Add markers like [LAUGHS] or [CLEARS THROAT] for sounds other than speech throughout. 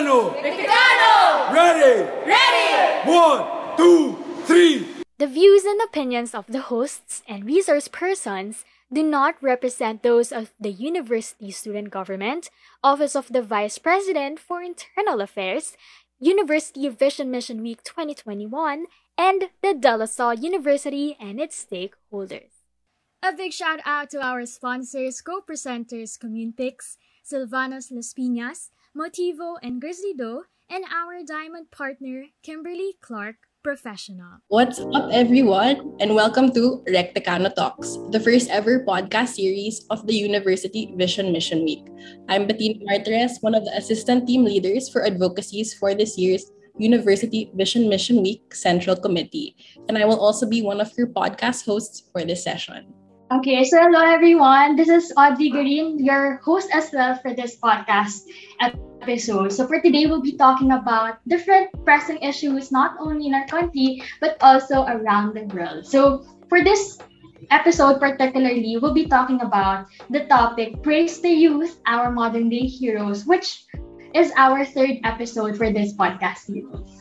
Recticano! Recticano! Ready! Ready! One, two, three! The views and opinions of the hosts and resource persons do not represent those of the University Student Government, Office of the Vice President for Internal Affairs, University Vision Mission Week 2021, and the De La Salle University and its stakeholders. A big shout out to our sponsors, co-presenters Communepix, Silvanos Las Piñas, Motivo and Grizzly Doe, and our diamond partner, Kimberly Clark Professional. What's up, everyone, and welcome to Recticano Talks, the first ever podcast series of the University Vision Mission Week. I'm Bettina Martires, one of the assistant team leaders for advocacies for this year's University Vision Mission Week Central Committee, and I will also be one of your podcast hosts for this session. Okay, so hello everyone. This is Audrey Green, your host as well for this podcast episode. So for today, we'll be talking about different pressing issues, not only in our country, but also around the world. So for this episode particularly, we'll be talking about the topic Praise the Youth, Our Modern Day Heroes, which is our third episode for this podcast series.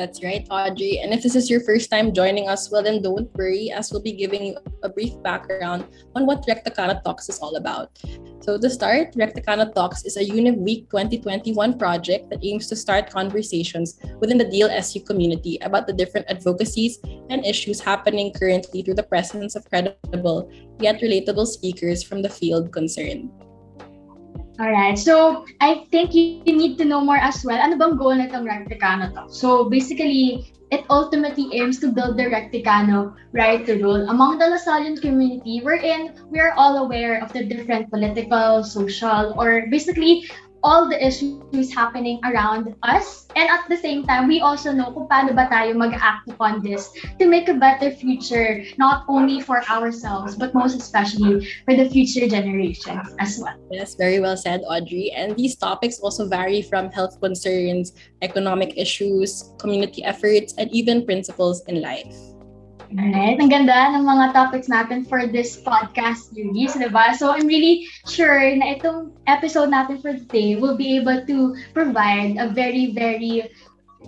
That's right, Audrey. And if this is your first time joining us, well, then don't worry, as we'll be giving you a brief background on what Recticano Talks is all about. So, to start, Recticano Talks is a Univ Week 2021 project that aims to start conversations within the DLSU community about the different advocacies and issues happening currently through the presence of credible yet relatable speakers from the field concerned. All right. So, I think you, need to know more as well. Ano bang goal nitong Recticano to? So, basically, it ultimately aims to build the Recticano right to rule among the Lasallian community wherein we are all aware of the different political, social, or basically all the issues happening around us. And at the same time, we also know kung paano ba tayo mag-act upon this to make a better future, not only for ourselves, but most especially for the future generations as well. Yes, very well said, Audrey. And these topics also vary from health concerns, economic issues, community efforts, and even principles in life. Alright, ang ganda ng mga topics natin for this podcast series, diba? So I'm really sure na itong episode natin for today will be able to provide a very, very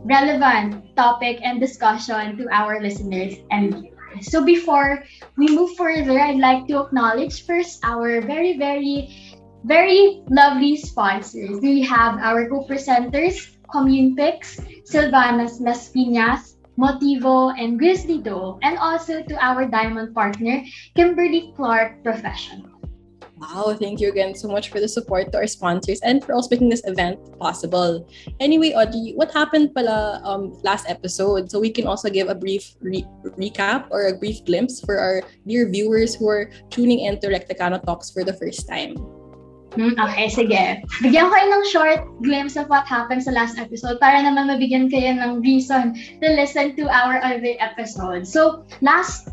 relevant topic and discussion to our listeners and viewers. So before we move further, I'd like to acknowledge first our very, very, very lovely sponsors. We have our co-presenters, Communepix, Silvanas Las Piñas, Motivo, and Grizzly Doe, and also to our diamond partner, Kimberly Clark Professional. Wow, thank you again so much for the support to our sponsors and for also making this event possible. Anyway, Audrey, what happened pala um, last episode? So we can also give a brief re- recap or a brief glimpse for our dear viewers who are tuning in to Recticano Talks for the first time. Hmm, okay, sige. Bigyan ko kayo ng short glimpse of what happened sa last episode para naman mabigyan kayo ng reason to listen to our other episodes. So, last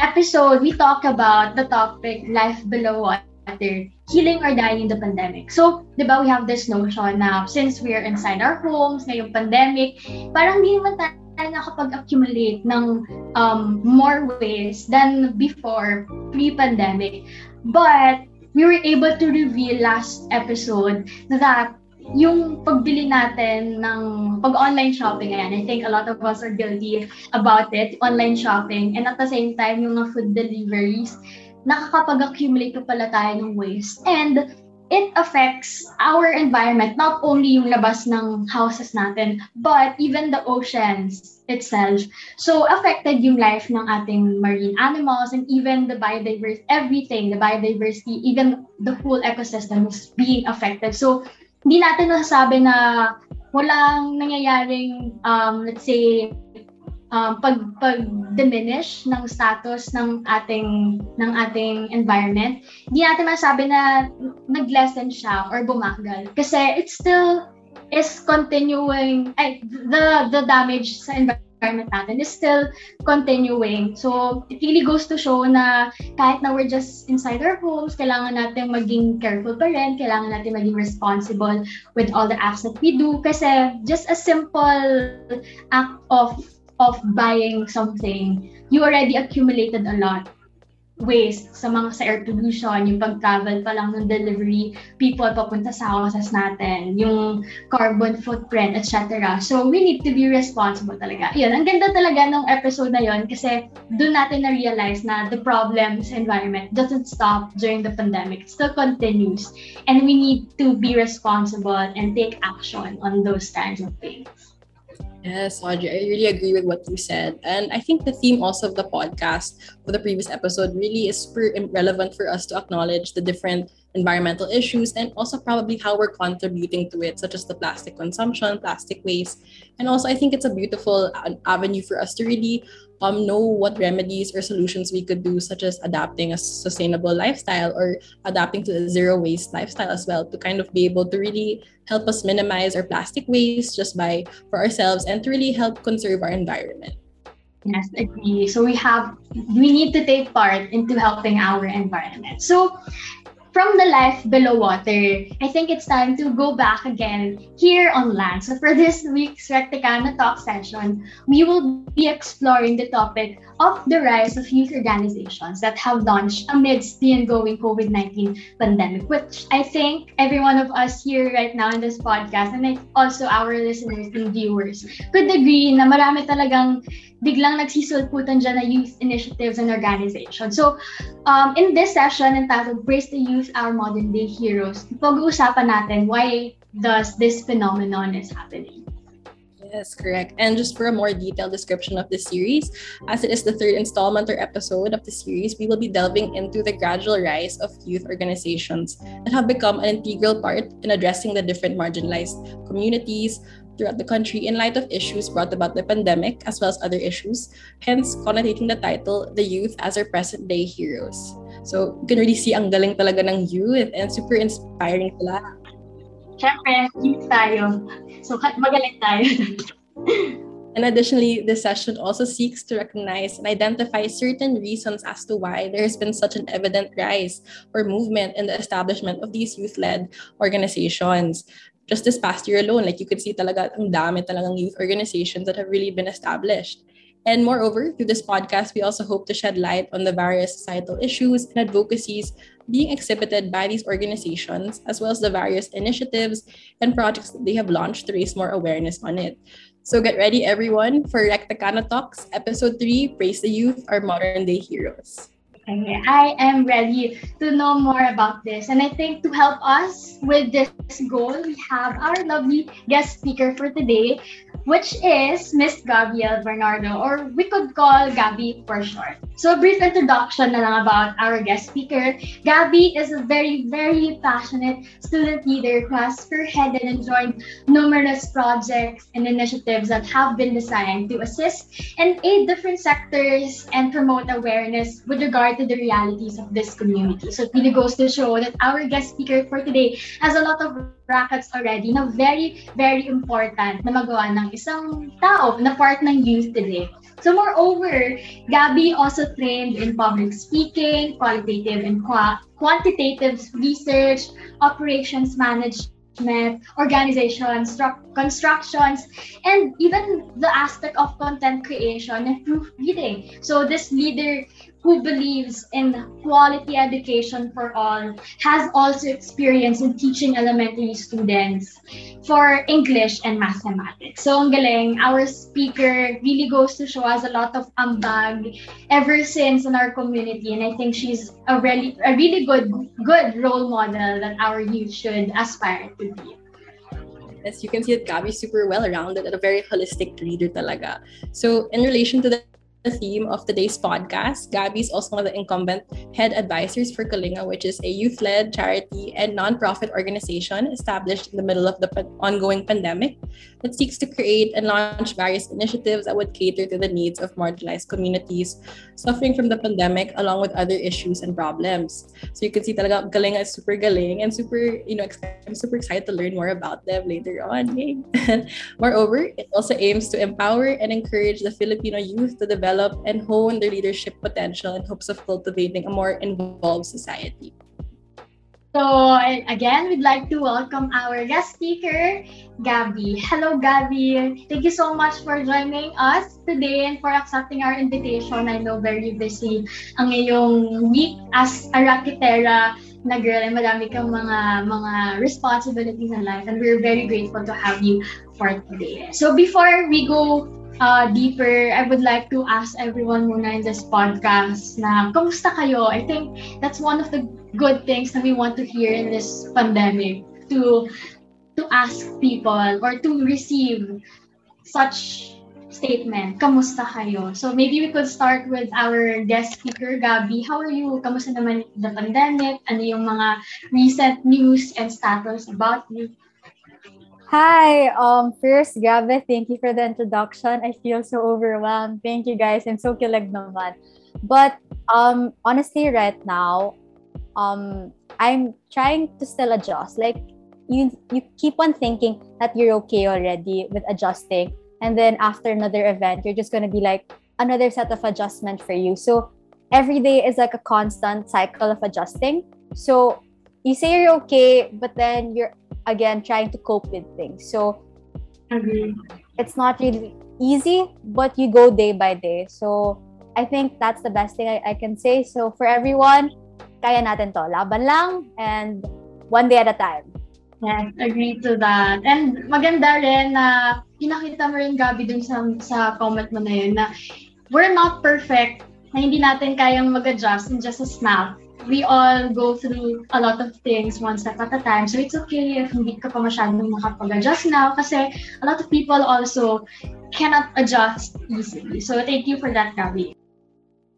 episode, we talked about the topic life below water, healing or dying in the pandemic. So, di ba, we have this notion na since we are inside our homes, ngayong pandemic, parang hindi naman tayo nakapag-accumulate ng um, more ways than before pre-pandemic. But we were able to reveal last episode that yung pagbili natin ng pag-online shopping, ayan, I think a lot of us are guilty about it, online shopping, and at the same time, yung mga food deliveries, nakakapag-accumulate pa pala tayo ng waste. And it affects our environment, not only yung labas ng houses natin, but even the oceans, itself. So, affected yung life ng ating marine animals and even the biodiversity, everything, the biodiversity, even the whole ecosystem is being affected. So, hindi natin nasasabi na walang nangyayaring, um, let's say, um, pag pag diminish ng status ng ating ng ating environment hindi natin masabi na nag-lessen siya or bumagal kasi it's still is continuing, ay, the, the damage sa environment natin is still continuing. So, it really goes to show na kahit na we're just inside our homes, kailangan natin maging careful pa rin, kailangan natin maging responsible with all the acts that we do kasi just a simple act of of buying something, you already accumulated a lot waste sa mga sa air pollution, yung pag-travel pa lang ng delivery, people papunta sa houses natin, yung carbon footprint, etc. So, we need to be responsible talaga. Yun, ang ganda talaga ng episode na yon kasi doon natin na-realize na the problem sa environment doesn't stop during the pandemic. It still continues. And we need to be responsible and take action on those kinds of things. Yes, Audrey, I really agree with what you said. And I think the theme also of the podcast for the previous episode really is super relevant for us to acknowledge the different environmental issues and also probably how we're contributing to it, such as the plastic consumption, plastic waste. And also, I think it's a beautiful uh, avenue for us to really um, know what remedies or solutions we could do, such as adapting a sustainable lifestyle or adapting to a zero waste lifestyle as well, to kind of be able to really help us minimize our plastic waste just by for ourselves and to really help conserve our environment. Yes, agree. So we have we need to take part into helping our environment. So from the life below water, I think it's time to go back again here on land. So for this week's Recticana Talk session, we will be exploring the topic of the rise of youth organizations that have launched amidst the ongoing COVID-19 pandemic, which I think every one of us here right now in this podcast and also our listeners and viewers could agree na marami talagang biglang nagsisulputan dyan na youth initiatives and organizations. So, um, in this session entitled Brace the Youth, Our Modern Day Heroes, pag-uusapan natin why does this phenomenon is happening. Yes, correct. And just for a more detailed description of the series, as it is the third installment or episode of the series, we will be delving into the gradual rise of youth organizations that have become an integral part in addressing the different marginalized communities, throughout the country in light of issues brought about the pandemic as well as other issues, hence connotating the title The Youth as Our Present Day Heroes. So, you can really see ang galing talaga ng youth and super inspiring sila. Siyempre, youth tayo. So, magaling tayo. [LAUGHS] And additionally, this session also seeks to recognize and identify certain reasons as to why there has been such an evident rise or movement in the establishment of these youth led organizations just this past year alone, like you could see talaga ang dami talagang youth organizations that have really been established. And moreover, through this podcast, we also hope to shed light on the various societal issues and advocacies being exhibited by these organizations, as well as the various initiatives and projects that they have launched to raise more awareness on it. So get ready, everyone, for Rectacana Talks, Episode 3 Praise the Youth, Our Modern Day Heroes. Okay, I am ready to know more about this. And I think to help us with this goal, we have our lovely guest speaker for today, which is Miss Gabrielle Bernardo, or we could call Gabby for short. So a brief introduction about our guest speaker. Gabby is a very, very passionate student leader who has spearheaded and joined numerous projects and initiatives that have been designed to assist and aid different sectors and promote awareness with regard the realities of this community. So it really goes to show that our guest speaker for today has a lot of brackets already na very, very important na magawa ng isang tao na part ng youth today. So moreover, Gabby also trained in public speaking, qualitative and qu- quantitative research, operations management, organizations, constructions, and even the aspect of content creation and proofreading. So this leader who believes in quality education for all has also experience in teaching elementary students for English and mathematics. So ang galing, our speaker really goes to show us a lot of ambag ever since in our community and I think she's a really a really good good role model that our youth should aspire to be. As you can see that Gabby's super well-rounded and a very holistic reader talaga. So in relation to the the theme of today's podcast. Gabby is also one of the incumbent head advisors for Kalinga, which is a youth led charity and nonprofit organization established in the middle of the ongoing pandemic that seeks to create and launch various initiatives that would cater to the needs of marginalized communities suffering from the pandemic, along with other issues and problems. So you can see talaga Kalinga is super galing and super, you know, I'm super excited to learn more about them later on. [LAUGHS] Moreover, it also aims to empower and encourage the Filipino youth to develop develop and hone their leadership potential in hopes of cultivating a more involved society. So, again, we'd like to welcome our guest speaker, Gabby. Hello, Gabby. Thank you so much for joining us today and for accepting our invitation. I know very busy ang iyong week as a Rakitera na girl and marami kang mga mga responsibilities in life and we're very grateful to have you for today. So before we go uh, deeper, I would like to ask everyone muna in this podcast na kumusta kayo? I think that's one of the good things that we want to hear in this pandemic to to ask people or to receive such statement, kamusta kayo? So maybe we could start with our guest speaker, Gabby. How are you? Kamusta naman the pandemic? Ano yung mga recent news and status about you? Hi, um, first, grabe, thank you for the introduction. I feel so overwhelmed. Thank you guys. I'm so kilig naman. But um, honestly, right now, um, I'm trying to still adjust. Like, you, you keep on thinking that you're okay already with adjusting. And then after another event, you're just going to be like another set of adjustment for you. So every day is like a constant cycle of adjusting. So you say you're okay, but then you're again trying to cope with things. So Agree. it's not really easy, but you go day by day. So I think that's the best thing I, I can say. So for everyone, kaya natin to. Laban lang and one day at a time. Yes, agree to that. And maganda rin na pinakita mo rin, Gabi, dun sa, sa comment mo na yun na we're not perfect, na hindi natin kayang mag-adjust in just a snap. We all go through a lot of things one step at a time. So it's okay if hindi ka pa masyadong makapag-adjust now kasi a lot of people also cannot adjust easily. So thank you for that, Gabi.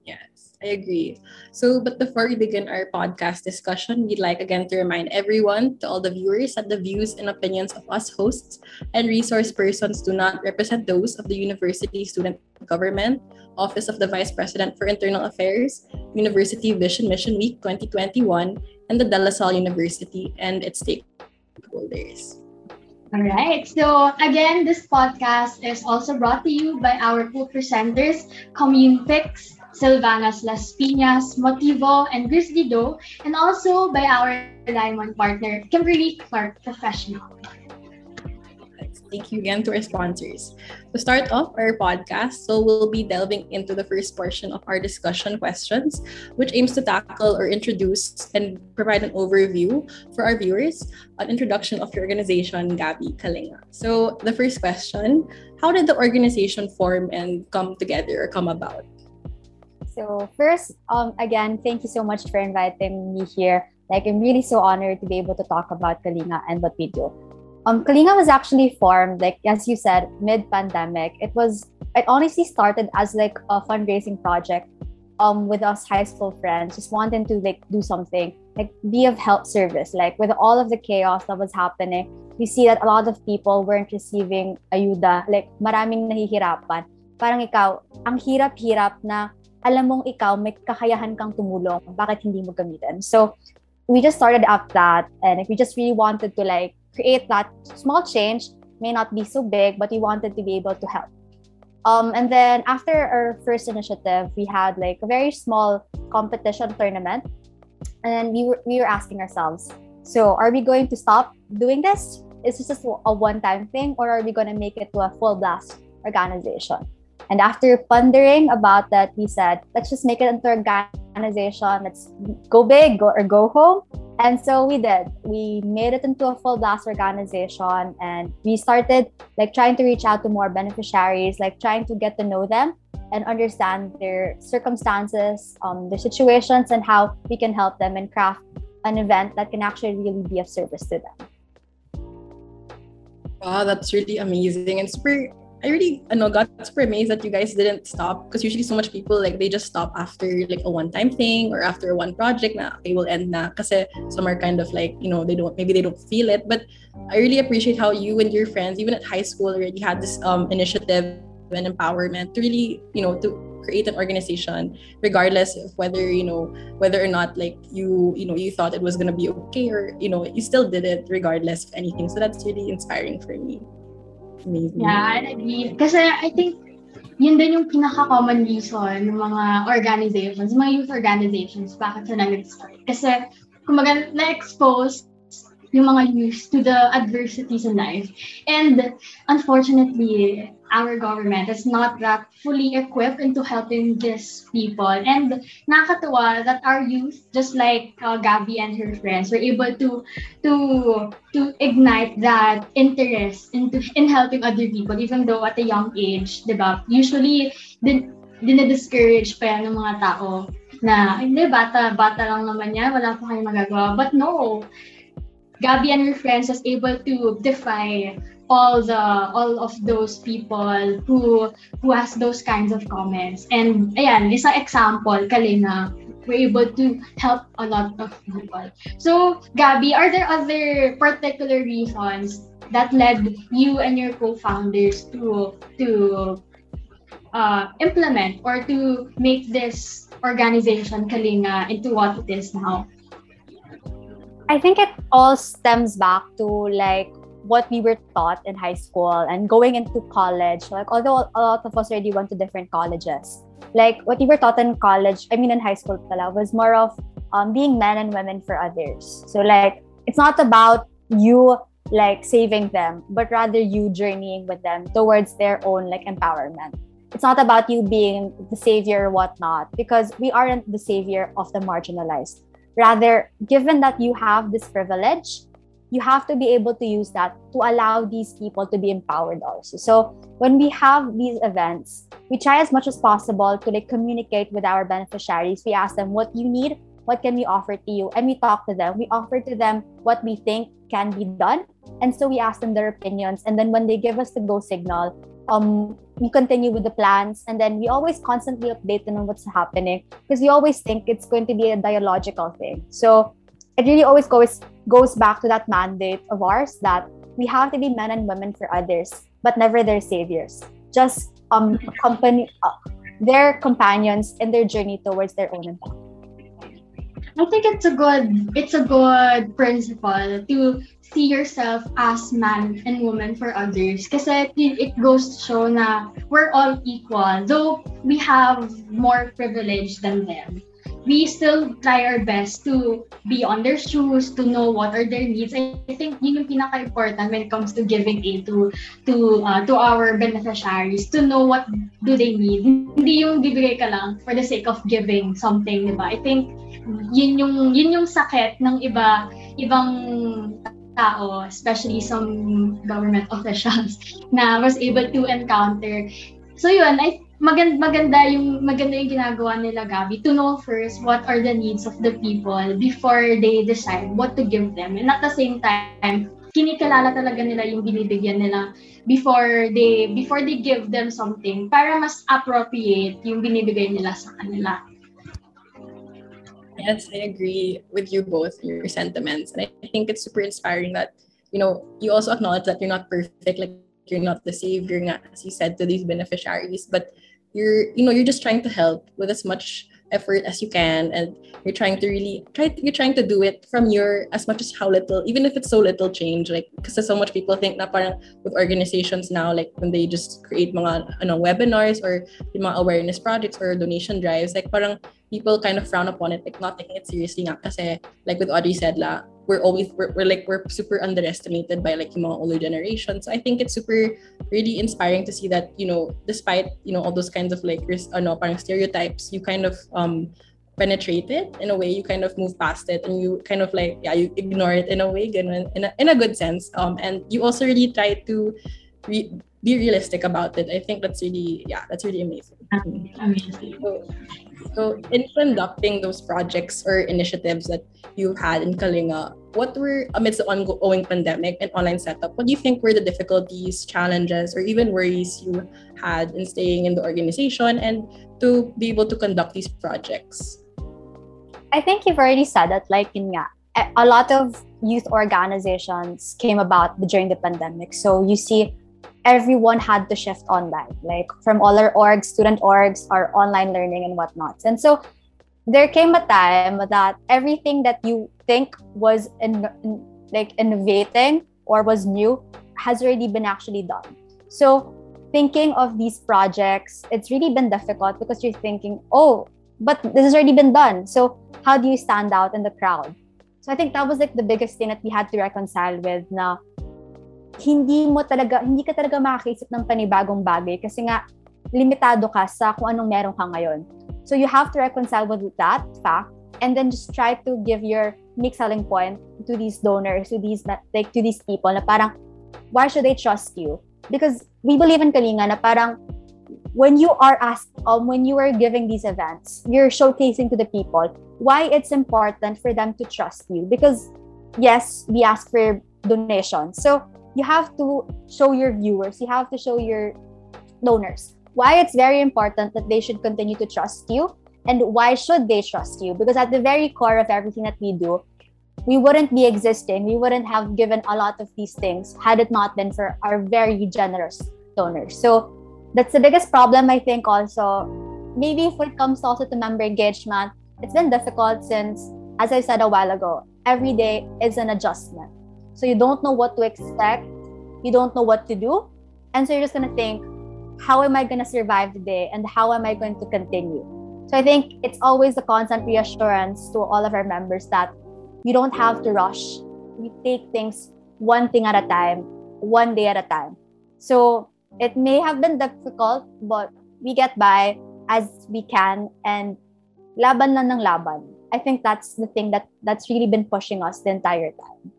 Yes, I agree. So, but before we begin our podcast discussion, we'd like again to remind everyone, to all the viewers, that the views and opinions of us hosts and resource persons do not represent those of the university student government, Office of the Vice President for Internal Affairs, University Vision Mission Week 2021, and the De La Salle University and its stakeholders. All right. So again, this podcast is also brought to you by our co-presenters, Communepix, Silvanas Las Piñas, Motivo, and Grizzly Doe, and also by our diamond partner, Kimberly Clark Professional. Thank you again to our sponsors. To start off our podcast, so we'll be delving into the first portion of our discussion questions, which aims to tackle or introduce and provide an overview for our viewers, an introduction of your organization, Gabi Kalinga. So the first question, how did the organization form and come together or come about? So first, um, again, thank you so much for inviting me here. Like I'm really so honored to be able to talk about Kalinga and what we do. Um, Kalinga was actually formed, like as you said, mid-pandemic. It was it honestly started as like a fundraising project um with us high school friends, just wanting to like do something, like be of help service. Like with all of the chaos that was happening, we see that a lot of people weren't receiving ayuda. Like maraming nahihirapan. Parang ikaw, ang hirap-hirap na alam mong ikaw may kakayahan kang tumulong, bakit hindi mo gamitin? So, we just started up that and we just really wanted to like create that small change may not be so big but we wanted to be able to help. Um, and then after our first initiative we had like a very small competition tournament. And then we were, we were asking ourselves so are we going to stop doing this? Is this just a one-time thing or are we going to make it to a full blast organization and after pondering about that we said let's just make it into an organization let's go big go, or go home and so we did. We made it into a full blast organization and we started like trying to reach out to more beneficiaries, like trying to get to know them and understand their circumstances, um, their situations, and how we can help them and craft an event that can actually really be of service to them. Wow, that's really amazing and super I really know got super amazed that you guys didn't stop because usually so much people like they just stop after like a one time thing or after one project na they will end na. Kasi some are kind of like you know they don't maybe they don't feel it. But I really appreciate how you and your friends even at high school already had this um initiative and empowerment to really you know to create an organization regardless of whether you know whether or not like you you know you thought it was going to be okay or you know you still did it regardless of anything. So that's really inspiring for me Amazing. Yeah, I agree. Kasi I think yun din yung pinaka-common reason ng mga organizations, mga youth organizations, bakit sila nag-start. Kasi kumaga, na-expose yung mga youth to the adversities in life. And unfortunately, our government is not that fully equipped into helping these people. And nakakatuwa that our youth, just like uh, Gabby and her friends, were able to to to ignite that interest into in helping other people, even though at a young age, di ba? Usually, din, dinediscourage pa yan ng mga tao na, hindi, bata, bata lang naman yan, wala pa kayong magagawa. But no, Gabby and her friends was able to defy all the all of those people who who has those kinds of comments. And ayan, isang example, Kalina, we're able to help a lot of people. So, Gabby, are there other particular reasons that led you and your co-founders to to uh, implement or to make this organization Kalinga into what it is now? I think it all stems back to like what we were taught in high school and going into college. Like, although a lot of us already went to different colleges, like what we were taught in college, I mean, in high school, pala, was more of um, being men and women for others. So, like, it's not about you like saving them, but rather you journeying with them towards their own like empowerment. It's not about you being the savior or whatnot, because we aren't the savior of the marginalized. Rather, given that you have this privilege, you have to be able to use that to allow these people to be empowered also. So when we have these events we try as much as possible to like communicate with our beneficiaries. We ask them what you need what can we offer to you and we talk to them. We offer to them what we think can be done and so we ask them their opinions. And then when they give us the go signal um we continue with the plans and then we always constantly update them on what's happening because we always think it's going to be a dialogical thing. So it really always goes goes back to that mandate of ours that we have to be men and women for others, but never their saviors. Just um company uh, their companions in their journey towards their own impact. I think it's a good it's a good principle to see yourself as man and woman for others kasi it goes to show na we're all equal though we have more privilege than them we still try our best to be on their shoes, to know what are their needs. I think yun yung pinaka-important when it comes to giving aid to to uh, to our beneficiaries, to know what do they need. Hindi yung bibigay ka lang for the sake of giving something, di ba? I think yun yung yun yung sakit ng iba ibang tao, especially some government [LAUGHS] officials na was able to encounter. So yun, I maganda, maganda yung maganda yung ginagawa nila Gabi to know first what are the needs of the people before they decide what to give them and at the same time kinikalala talaga nila yung binibigyan nila before they before they give them something para mas appropriate yung binibigay nila sa kanila. Yes, I agree with you both, your sentiments. And I think it's super inspiring that, you know, you also acknowledge that you're not perfect. Like you're not the savior, as you said, to these beneficiaries, but you're you know you're just trying to help with as much effort as you can and you're trying to really try you're trying to do it from your as much as how little even if it's so little change like because so much people think na parang with organizations now like when they just create mga ano webinars or mga awareness projects or donation drives like parang people kind of frown upon it like not taking it seriously nga kasi like with Audrey said la we're always we're, we're like we're super underestimated by like yung mga older generations. So I think it's super really inspiring to see that you know despite you know all those kinds of like ano parang stereotypes, you kind of um penetrate it in a way you kind of move past it and you kind of like yeah you ignore it in a way ganun, in a, in a good sense. Um and you also really try to re- be realistic about it. I think that's really yeah that's really amazing amazing so, so in conducting those projects or initiatives that you've had in Kalinga, what were amidst the ongoing pandemic and online setup? What do you think were the difficulties, challenges, or even worries you had in staying in the organization and to be able to conduct these projects? I think you've already said that, like in a lot of youth organizations came about during the pandemic. So you see everyone had to shift online, like from all our orgs, student orgs, our online learning and whatnot. And so there came a time that everything that you think was in, in, like innovating or was new has already been actually done. So thinking of these projects, it's really been difficult because you're thinking, oh, but this has already been done. So how do you stand out in the crowd? So I think that was like the biggest thing that we had to reconcile with na hindi mo talaga, hindi ka talaga makakaisip ng panibagong bagay kasi nga limitado ka sa kung anong meron ka ngayon. So you have to reconcile with that fact and then just try to give your unique selling point to these donors, to these like to these people na parang why should they trust you? Because we believe in Kalinga na parang when you are asked um, when you are giving these events, you're showcasing to the people why it's important for them to trust you. Because yes, we ask for donations. So you have to show your viewers, you have to show your donors why it's very important that they should continue to trust you and why should they trust you. Because at the very core of everything that we do we wouldn't be existing we wouldn't have given a lot of these things had it not been for our very generous donors. So that's the biggest problem i think also. Maybe if it comes also to member engagement it's been difficult since as i said a while ago every day is an adjustment so you don't know what to expect you don't know what to do and so you're just going to think how am I going to survive the day and how am I going to continue? So I think it's always a constant reassurance to all of our members that you don't have to rush. We take things one thing at a time, one day at a time. So it may have been difficult, but we get by as we can and laban lang ng laban. I think that's the thing that that's really been pushing us the entire time.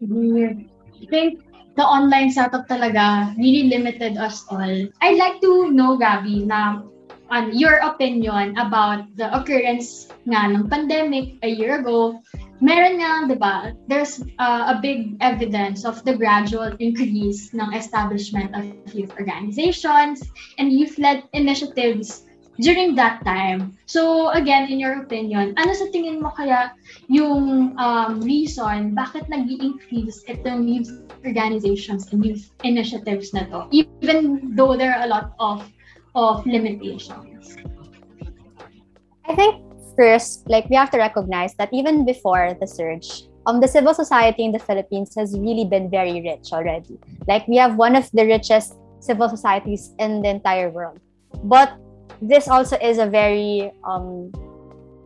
I think the online setup talaga really limited us all. I'd like to know, Gabby, na on your opinion about the occurrence nga ng pandemic a year ago. Meron nga, di ba, there's uh, a big evidence of the gradual increase ng establishment of youth organizations and youth-led initiatives during that time. So again, in your opinion, ano sa tingin mo kaya yung um, reason bakit nag increase itong youth organizations and youth initiatives na to, even though there are a lot of of limitations? I think first, like we have to recognize that even before the surge, um, the civil society in the Philippines has really been very rich already. Like we have one of the richest civil societies in the entire world. But this also is a very, um,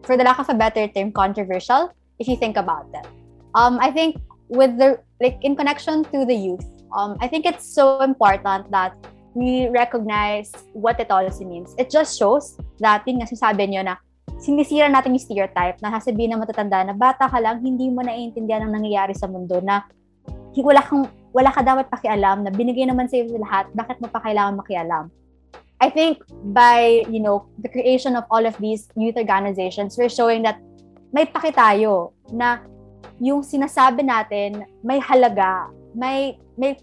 for the lack of a better term, controversial if you think about it. Um, I think with the like in connection to the youth, um, I think it's so important that we recognize what it also means. It just shows that yun nga sinasabi nyo na sinisira natin yung stereotype na sasabihin ng matatanda na bata ka lang, hindi mo naiintindihan ang nangyayari sa mundo na wala kang wala ka dapat pakialam na binigay naman sa iyo lahat, bakit mo pa kailangan makialam? I think by, you know, the creation of all of these youth organizations, we're showing that may pakitayo na yung sinasabi natin may halaga, may may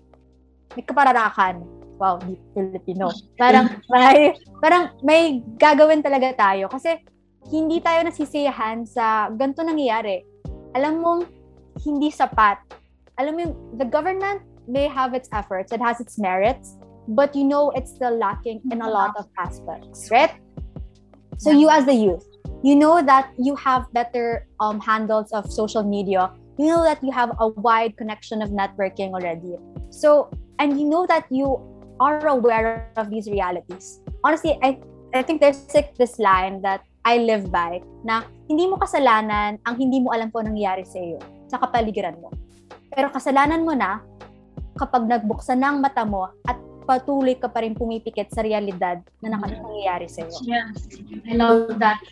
may kapararakan. Wow, di Filipino. Parang may parang may gagawin talaga tayo kasi hindi tayo nasisiyahan sa ganito nangyayari. Alam mo hindi sapat. Alam mo the government may have its efforts, it has its merits, but you know it's still lacking in a lot of aspects, right? So you as the youth, you know that you have better um, handles of social media. You know that you have a wide connection of networking already. So, and you know that you are aware of these realities. Honestly, I, I think there's like this line that I live by na hindi mo kasalanan ang hindi mo alam po nangyayari sa iyo sa kapaligiran mo. Pero kasalanan mo na kapag nagbuksan ng mata mo at patuloy ka pa rin pumipikit sa realidad na nangyayari sa iyo. Yes. I love that.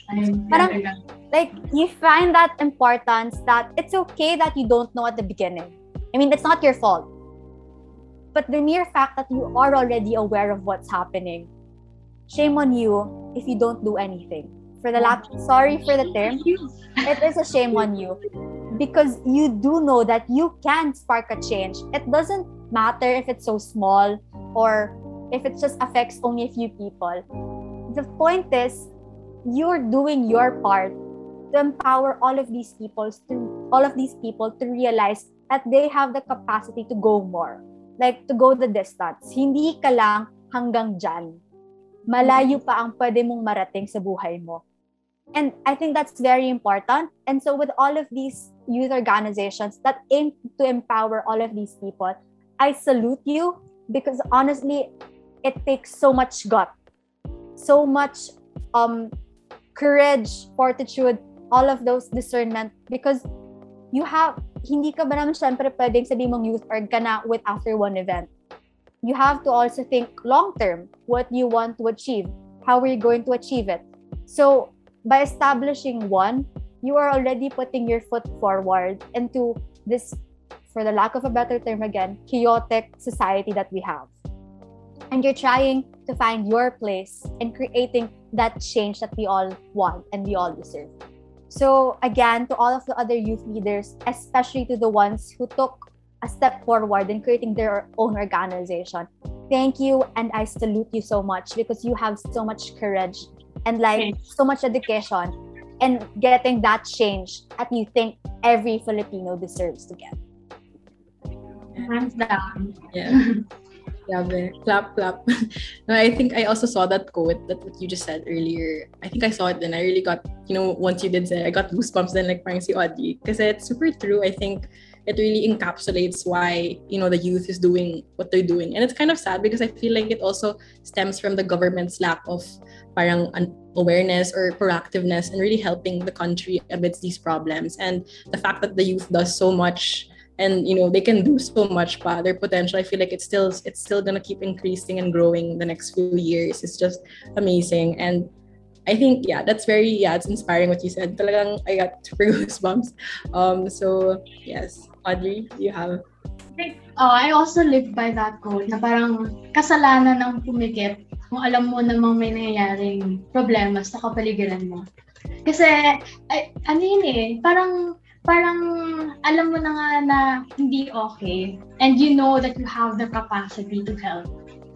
Parang, like, you find that importance that it's okay that you don't know at the beginning. I mean, it's not your fault. But the mere fact that you are already aware of what's happening, shame on you if you don't do anything. For the last, sorry for the term, it is a shame on you because you do know that you can spark a change. It doesn't matter if it's so small or if it just affects only a few people. The point is, you're doing your part to empower all of these people to all of these people to realize that they have the capacity to go more. Like to go the distance. Hindi ka lang hanggang dyan. Malayo pa ang pwede mong marating sa buhay mo. And I think that's very important. And so with all of these youth organizations that aim to empower all of these people, I salute you because honestly, it takes so much gut, so much um, courage, fortitude all of those discernment because you have hindi ka ba naman syempre pwedeng sabihin mong youth org ka with after one event. You have to also think long term what you want to achieve. How are you going to achieve it? So by establishing one, you are already putting your foot forward into this, for the lack of a better term again, chaotic society that we have. And you're trying to find your place in creating that change that we all want and we all deserve. So, again, to all of the other youth leaders, especially to the ones who took a step forward in creating their own organization, thank you and I salute you so much because you have so much courage and like so much dedication in getting that change that you think every Filipino deserves to get. Hands down. Yeah. [LAUGHS] Grabe. Clap, clap. [LAUGHS] no, I think I also saw that quote that what you just said earlier. I think I saw it and I really got, you know, once you did say, I got goosebumps then like parang si. Because it's super true. I think it really encapsulates why, you know, the youth is doing what they're doing. And it's kind of sad because I feel like it also stems from the government's lack of parang awareness or proactiveness and really helping the country amidst these problems. And the fact that the youth does so much and you know they can do so much pa their potential i feel like it's still it's still gonna keep increasing and growing the next few years it's just amazing and I think yeah, that's very yeah, it's inspiring what you said. Talagang I got super [LAUGHS] goosebumps. Um, so yes, Audrey, you have. Oh, I also live by that quote na parang kasalanan ng pumikit kung alam mo namang may nangyayaring problema sa kapaligiran mo. Kasi, ay, ano yun eh, parang parang alam mo na nga na hindi okay and you know that you have the capacity to help,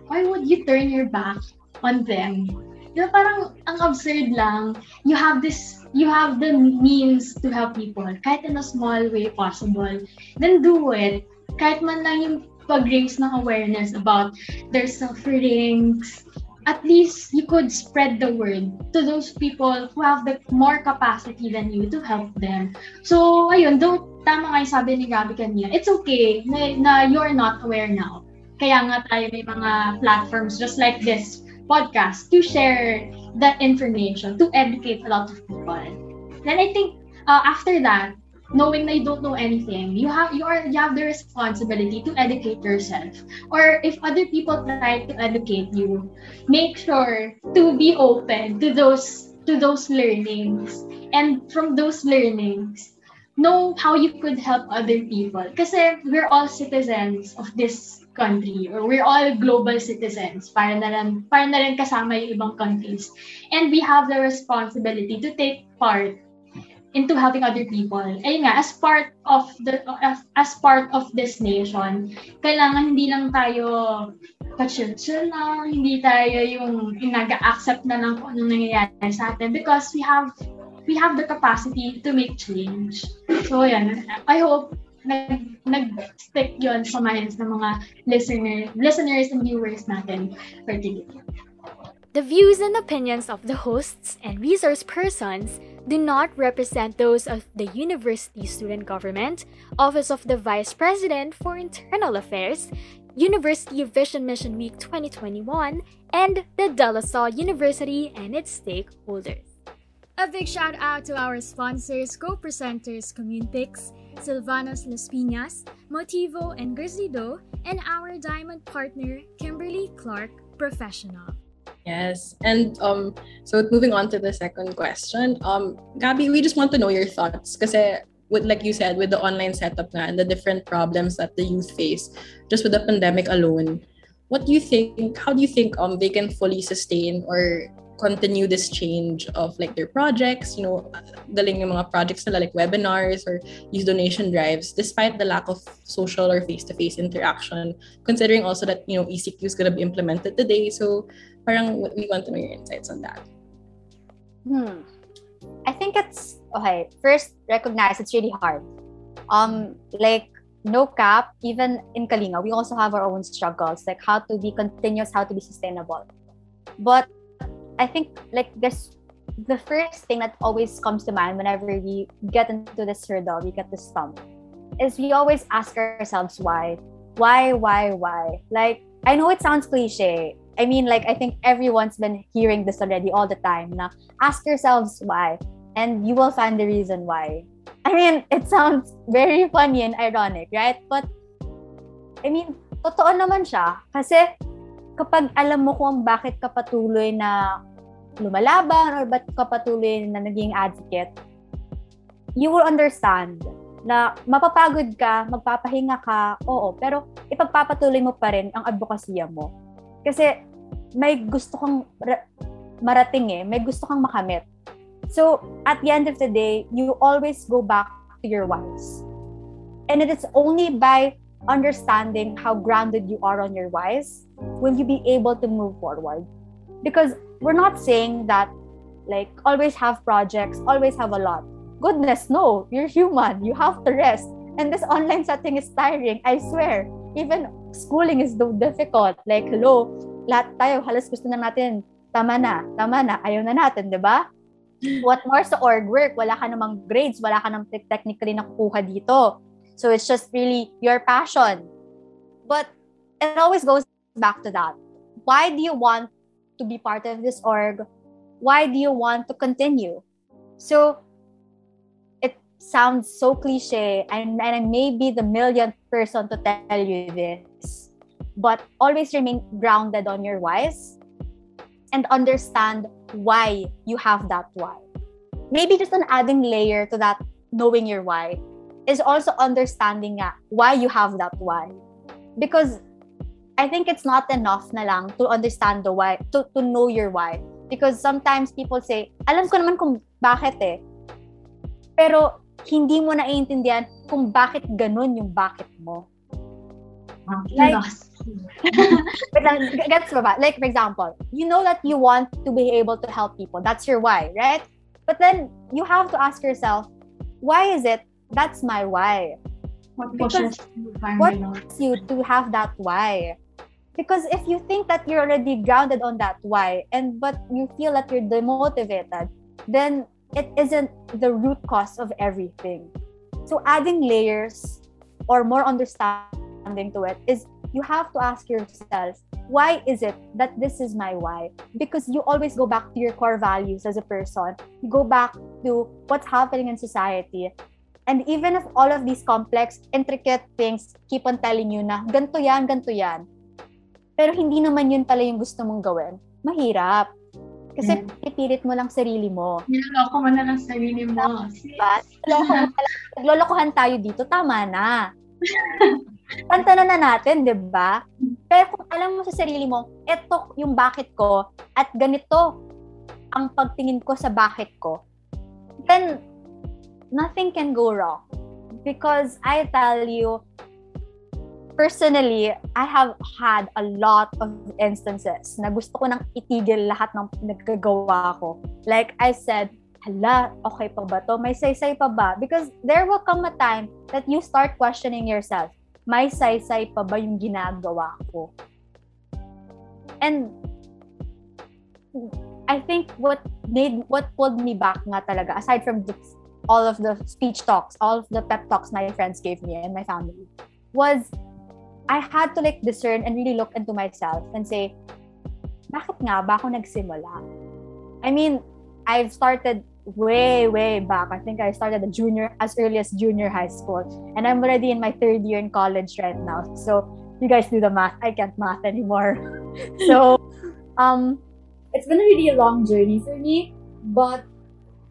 why would you turn your back on them? Diba parang ang absurd lang, you have this, you have the means to help people, kahit in a small way possible, then do it. Kahit man lang yung pag-raise ng awareness about their sufferings, at least you could spread the word to those people who have the more capacity than you to help them. So, ayun, though tama nga yung sabi ni Gabi kanina, it's okay na, na you're not aware now. Kaya nga tayo may mga platforms just like this podcast to share that information, to educate a lot of people. Then I think uh, after that, knowing that you don't know anything you have you are you have the responsibility to educate yourself. Or if other people try to educate you make sure to be open to those to those learnings. And from those learnings know how you could help other people. Kasi we're all citizens of this country or we're all global citizens. Para na rin, para na rin kasama yung ibang countries. And we have the responsibility to take part into helping other people. Ayun nga, as part of the as, part of this nation, kailangan hindi lang tayo pa-chill lang, hindi tayo yung nag-accept na lang kung anong nangyayari sa atin because we have we have the capacity to make change. So, yan. I hope nag, nag-stick yon sa minds ng mga listener, listeners and viewers natin today. The views and opinions of the hosts and resource persons do not represent those of the University Student Government, Office of the Vice President for Internal Affairs, University Vision Mission Week 2021, and the De La Salle University and its stakeholders. A big shout out to our sponsors, co-presenters Communepix, Silvanos Las Piñas, Motivo and Grizzly Doe, and our diamond partner, Kimberly Clark Professional. Yes. And um, so moving on to the second question, um, Gabby, we just want to know your thoughts because with like you said, with the online setup and the different problems that the youth face just with the pandemic alone, what do you think, how do you think um they can fully sustain or continue this change of like their projects, you know, galing yung mga projects nila like webinars or use donation drives despite the lack of social or face-to-face interaction, considering also that, you know, ECQ is going to be implemented today. So parang we want to know your insights on that. Hmm. I think it's okay. First, recognize it's really hard. Um, like no cap, even in Kalinga, we also have our own struggles, like how to be continuous, how to be sustainable. But I think like this the first thing that always comes to mind whenever we get into this hurdle, we get this stump, is we always ask ourselves why. Why, why, why? Like, I know it sounds cliche. I mean, like, I think everyone's been hearing this already all the time. Now, ask yourselves why. and you will find the reason why. I mean, [LAUGHS] it sounds very funny and ironic, right? But, I mean, totoo naman siya. Kasi, kapag alam mo kung bakit ka patuloy na lumalaban or ba't ka patuloy na naging advocate, you will understand na mapapagod ka, magpapahinga ka, oo, pero ipagpapatuloy mo pa rin ang advokasya mo. Kasi may gusto kang marating eh, may gusto kang makamit. So, at the end of the day, you always go back to your whys. And it is only by understanding how grounded you are on your whys will you be able to move forward. Because we're not saying that like always have projects, always have a lot. Goodness, no, you're human. You have to rest. And this online setting is tiring, I swear. Even schooling is so difficult. Like, hello, lahat tayo halos gusto na natin, tama na, tama na, ayaw na natin, di ba? What more sa org work? Wala ka namang grades, wala ka namang technically nakukuha dito. So it's just really your passion. But it always goes back to that. Why do you want to be part of this org? Why do you want to continue? So it sounds so cliche, and, and I may be the millionth person to tell you this, but always remain grounded on your whys and understand why you have that why. Maybe just an adding layer to that knowing your why is also understanding nga why you have that why. Because I think it's not enough na lang to understand the why, to, to know your why. Because sometimes people say, alam ko naman kung bakit eh. Pero hindi mo naiintindihan kung bakit ganun yung bakit mo. Like, [LAUGHS] but like, gets ba? Like, for example, you know that you want to be able to help people. That's your why, right? But then you have to ask yourself, why is it that's my why? What pushes what pushes you to have that why? Because if you think that you're already grounded on that why, and but you feel that you're demotivated, then it isn't the root cause of everything. So adding layers or more understanding to it is you have to ask yourself, why is it that this is my why? Because you always go back to your core values as a person. You go back to what's happening in society. And even if all of these complex, intricate things keep on telling you na ganto yan, ganto yan, pero hindi naman yun pala yung gusto mong gawin, mahirap. Kasi mm. pipilit mo lang sarili mo. Niloloko mo na lang sarili mo. Diba? [LAUGHS] Naglolokohan tayo dito, tama na. [LAUGHS] Pantanan na natin, di ba? Pero kung alam mo sa sarili mo, eto yung bakit ko at ganito ang pagtingin ko sa bakit ko, then nothing can go wrong. Because I tell you, personally, I have had a lot of instances na gusto ko nang itigil lahat ng nagagawa ko. Like I said, hala, okay pa ba to? May say-say pa ba? Because there will come a time that you start questioning yourself may saysay pa ba yung ginagawa ko? And I think what made what pulled me back nga talaga aside from the, all of the speech talks, all of the pep talks my friends gave me and my family was I had to like discern and really look into myself and say, bakit nga ba ako nagsimula? I mean, I've started way, way back. I think I started a junior as early as junior high school. And I'm already in my third year in college right now. So you guys do the math. I can't math anymore. [LAUGHS] so um it's been a really long journey for me, but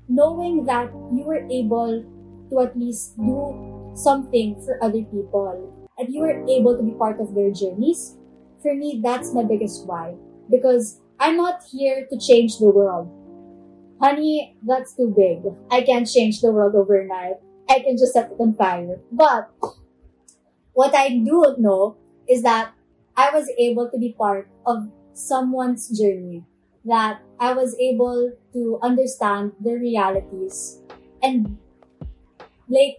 knowing that you were able to at least do something for other people and you were able to be part of their journeys, for me, that's my biggest why. Because I'm not here to change the world honey, that's too big. I can't change the world overnight. I can just set it on fire. But what I do know is that I was able to be part of someone's journey, that I was able to understand their realities and like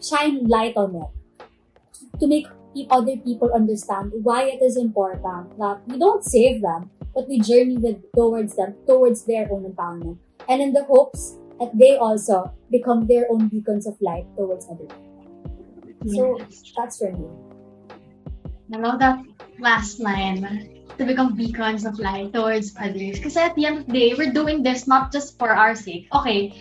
shine light on it to make other people understand why it is important that we don't save them, but we journey with towards them, towards their own empowerment. And in the hopes that they also become their own beacons of light towards other people. So that's for me. I love that last line. to become beacons of light towards others. Because at the end of the day, we're doing this not just for our sake. Okay,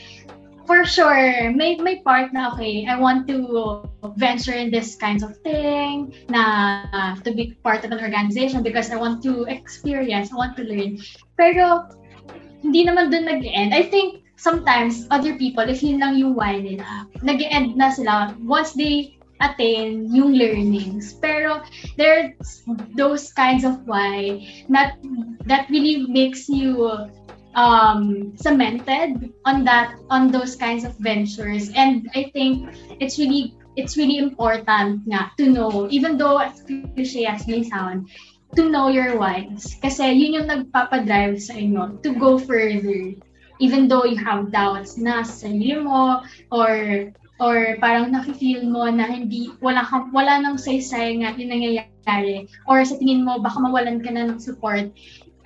for sure, may, may part na, okay, I want to venture in this kinds of thing, na uh, to be part of an organization because I want to experience, I want to learn. Pero, hindi naman dun nag-end. I think sometimes other people, if yun lang yung why nila, nag-end na sila once they attain yung learnings. Pero there's those kinds of why that that really makes you um, cemented on that on those kinds of ventures. And I think it's really it's really important nga to know, even though as cliche as may sound, to know your whys. Kasi yun yung nagpapadrive sa inyo to go further. Even though you have doubts na sa sarili mo or or parang nafe-feel mo na hindi wala ka, wala nang saysay nga yung nangyayari or sa tingin mo baka mawalan ka na ng support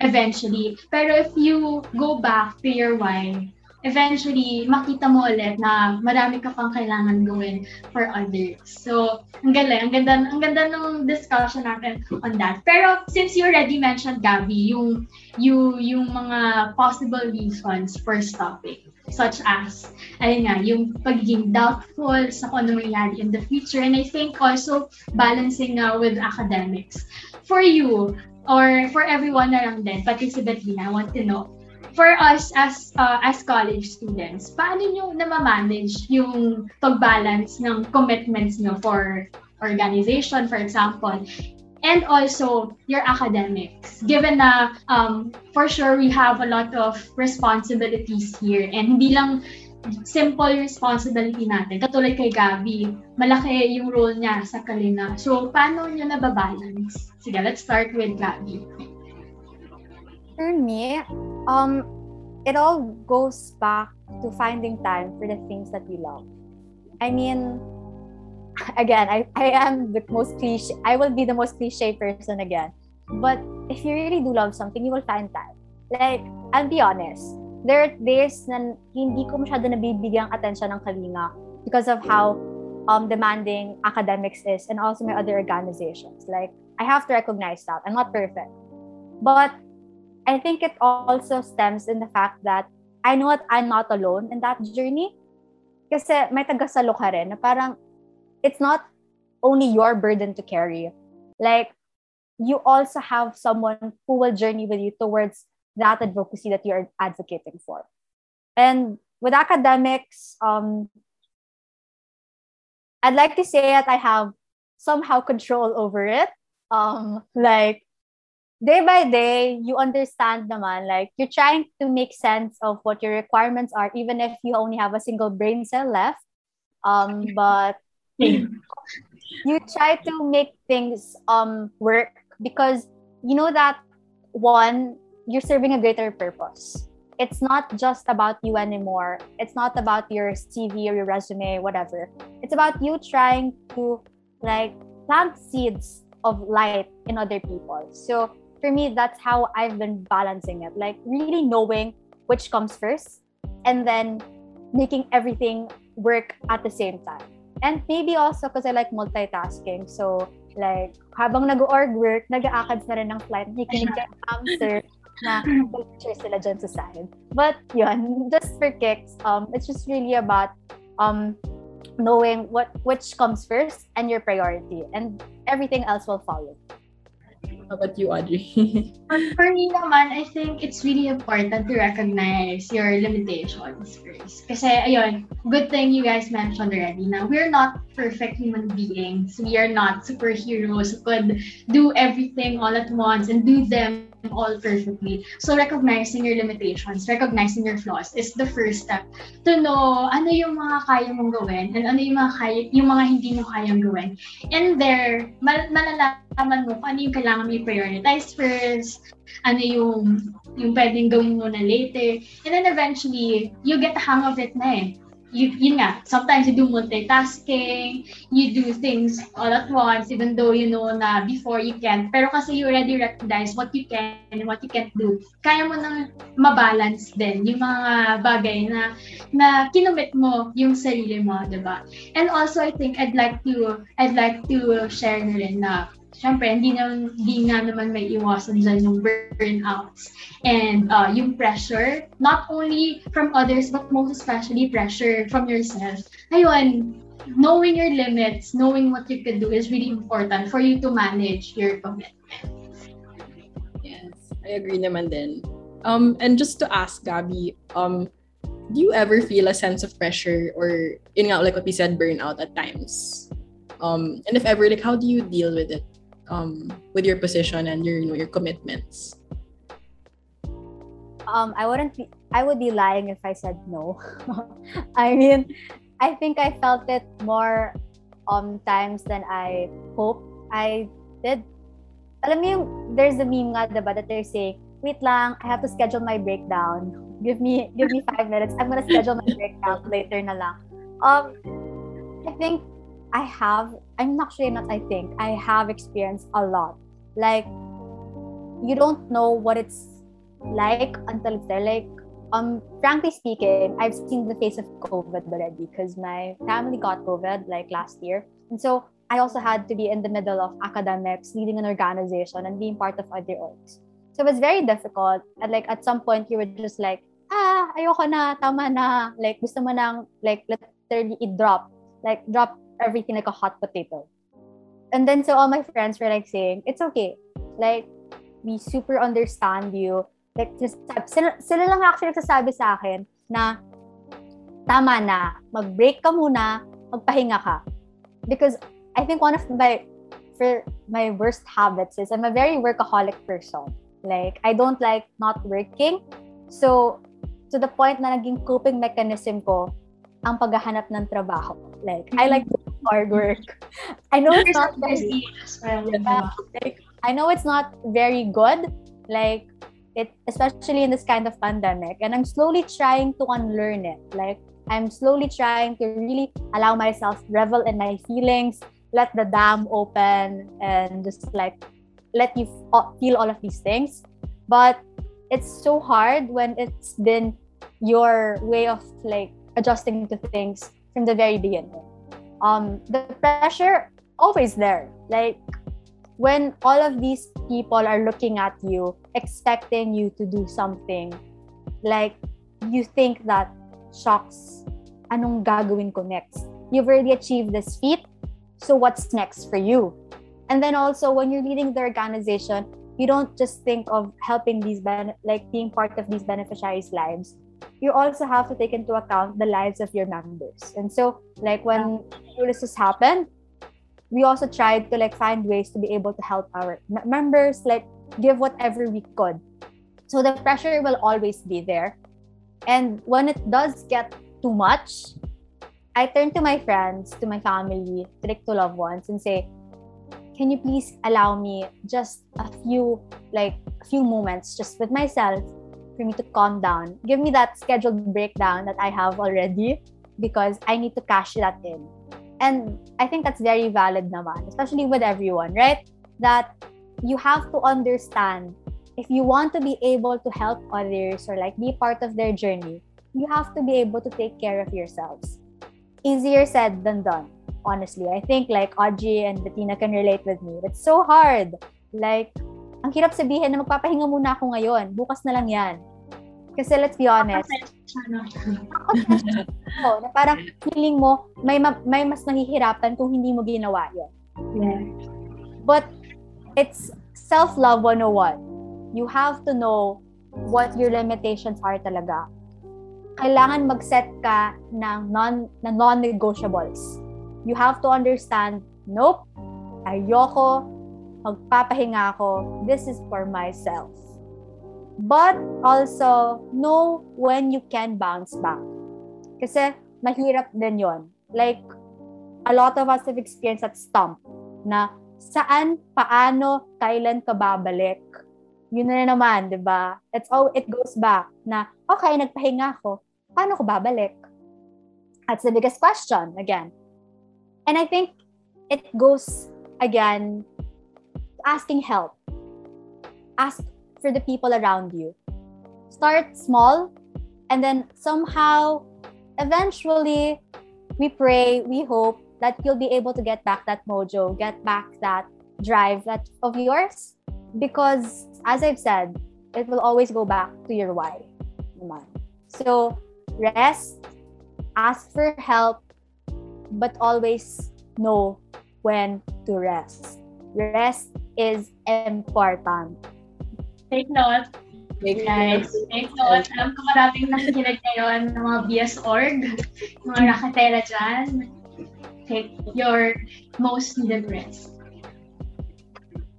eventually. Pero if you go back to your why, eventually, makita mo ulit na marami ka pang kailangan gawin for others. So, ang galing. Ang ganda, ang ganda ng discussion natin on that. Pero, since you already mentioned, Gabby, yung, yung, yung mga possible reasons for stopping such as, ayun nga, yung pagiging doubtful sa kung ano mangyayari in the future. And I think also balancing uh, with academics. For you, or for everyone lang din, pati si Bettina, I want to know, for us as uh, as college students, paano nyo na-manage yung pag-balance ng commitments nyo for organization, for example, and also your academics. Given na um, for sure we have a lot of responsibilities here and hindi lang simple responsibility natin. Katulad kay Gabi, malaki yung role niya sa Kalina. So, paano niyo nababalance? Sige, let's start with Gabi. For me, um, it all goes back to finding time for the things that we love. I mean, [LAUGHS] again, I, I am the most cliche, I will be the most cliche person again. But if you really do love something, you will find time. Like, I'll be honest, there are days na hindi ko masyado nabibigyang attention ng Kalinga because of how um, demanding academics is and also my other organizations. Like, I have to recognize that. I'm not perfect. But I think it also stems in the fact that I know that I'm not alone in that journey. Kasi may tagasalo ka rin na parang it's not only your burden to carry. Like, you also have someone who will journey with you towards that advocacy that you're advocating for. And with academics, um, I'd like to say that I have somehow control over it. Um, like, day by day, you understand naman, like, you're trying to make sense of what your requirements are, even if you only have a single brain cell left. Um, [LAUGHS] but you try to make things um work because you know that one you're serving a greater purpose. It's not just about you anymore. It's not about your cv or your resume whatever. It's about you trying to like plant seeds of light in other people so for me that's how i've been balancing it like really knowing which comes first and then making everything work at the same time And maybe also because I like multitasking. So, like, habang nag-org work, nag-aakads na rin ng flight, nakikinig [LAUGHS] ka answer na picture sila dyan sa side. But, yun, just for kicks, um, it's just really about um, knowing what which comes first and your priority. And everything else will follow. How about you, Audrey? [LAUGHS] For me naman, I think it's really important to recognize your limitations first. Kasi, ayun, good thing you guys mentioned already na we're not perfect human beings. We are not superheroes who could do everything all at once and do them all perfectly. So recognizing your limitations, recognizing your flaws is the first step to know ano yung mga kaya mong gawin and ano yung mga kaya, yung mga hindi mo kayang gawin. And there, mal malalaman mo kung ano yung kailangan mo i-prioritize first, ano yung yung pwedeng gawin mo na later. And then eventually, you get the hang of it na eh you, yun nga, sometimes you do multitasking, you do things all at once, even though you know na before you can. Pero kasi you already recognize what you can and what you can't do. Kaya mo nang mabalance din yung mga bagay na na kinumit mo yung sarili mo, di ba? And also, I think I'd like to I'd like to share na rin na syempre, hindi, na, hindi nga naman may iwasan dyan yung burnouts and uh, yung pressure, not only from others, but most especially pressure from yourself. Ayun, knowing your limits, knowing what you can do is really important for you to manage your commitment. Yes, I agree naman din. Um, and just to ask Gabby, um, do you ever feel a sense of pressure or, in like what we said, burnout at times? Um, and if ever, like, how do you deal with it? Um, with your position and your, you know, your commitments? Um, I wouldn't be. I would be lying if I said no. [LAUGHS] I mean, I think I felt it more um times than I hope I did. Alam yung, there's a meme nga, diba, that they're saying, wait lang, I have to schedule my breakdown. Give me, give me five minutes. I'm gonna schedule my breakdown later na lang. Um, I think I have, I'm not sure, not I think, I have experienced a lot. Like, you don't know what it's like until it's there. Like, um, frankly speaking, I've seen the face of COVID already because my family got COVID like last year. And so I also had to be in the middle of academics, leading an organization, and being part of other orgs. So it was very difficult. And like at some point, you were just like, ah, ayoko na, tama na. Like, gusto mo nang, like, literally i-drop. Like, drop everything like a hot potato. And then so all my friends were like saying, it's okay. Like, we super understand you. Like, just, sila, sila lang actually nagsasabi sa akin na tama na, mag-break ka muna, magpahinga ka. Because I think one of my for my worst habits is I'm a very workaholic person. Like I don't like not working. So to the point na naging coping mechanism ko ang paghahanap ng trabaho. Like I like hard work. I know it's not very, like, I know it's not very good. Like it especially in this kind of pandemic and I'm slowly trying to unlearn it. Like I'm slowly trying to really allow myself revel in my feelings let the dam open and just like let you uh, feel all of these things but it's so hard when it's been your way of like adjusting to things from the very beginning um the pressure always there like when all of these people are looking at you expecting you to do something like you think that shocks anong gagawin ko next you've already achieved this feat so what's next for you? And then also when you're leading the organization, you don't just think of helping these ben- like being part of these beneficiaries' lives. You also have to take into account the lives of your members. And so like when Ulysses happened, we also tried to like find ways to be able to help our members like give whatever we could. So the pressure will always be there. And when it does get too much, I turn to my friends, to my family, to like to loved ones and say, can you please allow me just a few like a few moments just with myself for me to calm down. Give me that scheduled breakdown that I have already because I need to cash that in. And I think that's very valid naman, especially with everyone, right? That you have to understand if you want to be able to help others or like be part of their journey, you have to be able to take care of yourselves easier said than done. Honestly, I think like Audrey and Bettina can relate with me. It's so hard. Like, ang hirap sabihin na magpapahinga muna ako ngayon. Bukas na lang yan. Kasi let's be honest. oh, na parang feeling mo, may, ma- may mas nahihirapan kung hindi mo ginawa yun. Yeah. But it's self-love 101. You have to know what your limitations are talaga kailangan mag-set ka ng non ng non-negotiables. You have to understand, nope, ayoko, magpapahinga ako, this is for myself. But also, know when you can bounce back. Kasi mahirap din yon. Like, a lot of us have experienced that stump na saan, paano, kailan ka babalik. Yun na naman, di ba? It's all, it goes back na, okay, nagpahinga ako paano ko babalik? That's the biggest question again. And I think it goes again asking help. Ask for the people around you. Start small and then somehow eventually we pray, we hope that you'll be able to get back that mojo, get back that drive that of yours because as I've said, it will always go back to your why. So rest, ask for help, but always know when to rest. Rest is important. Take note. Make Guys, take note. Alam ko maraming nakikinig ngayon ng mga BS org, mga rakatera dyan. Take your most needed rest.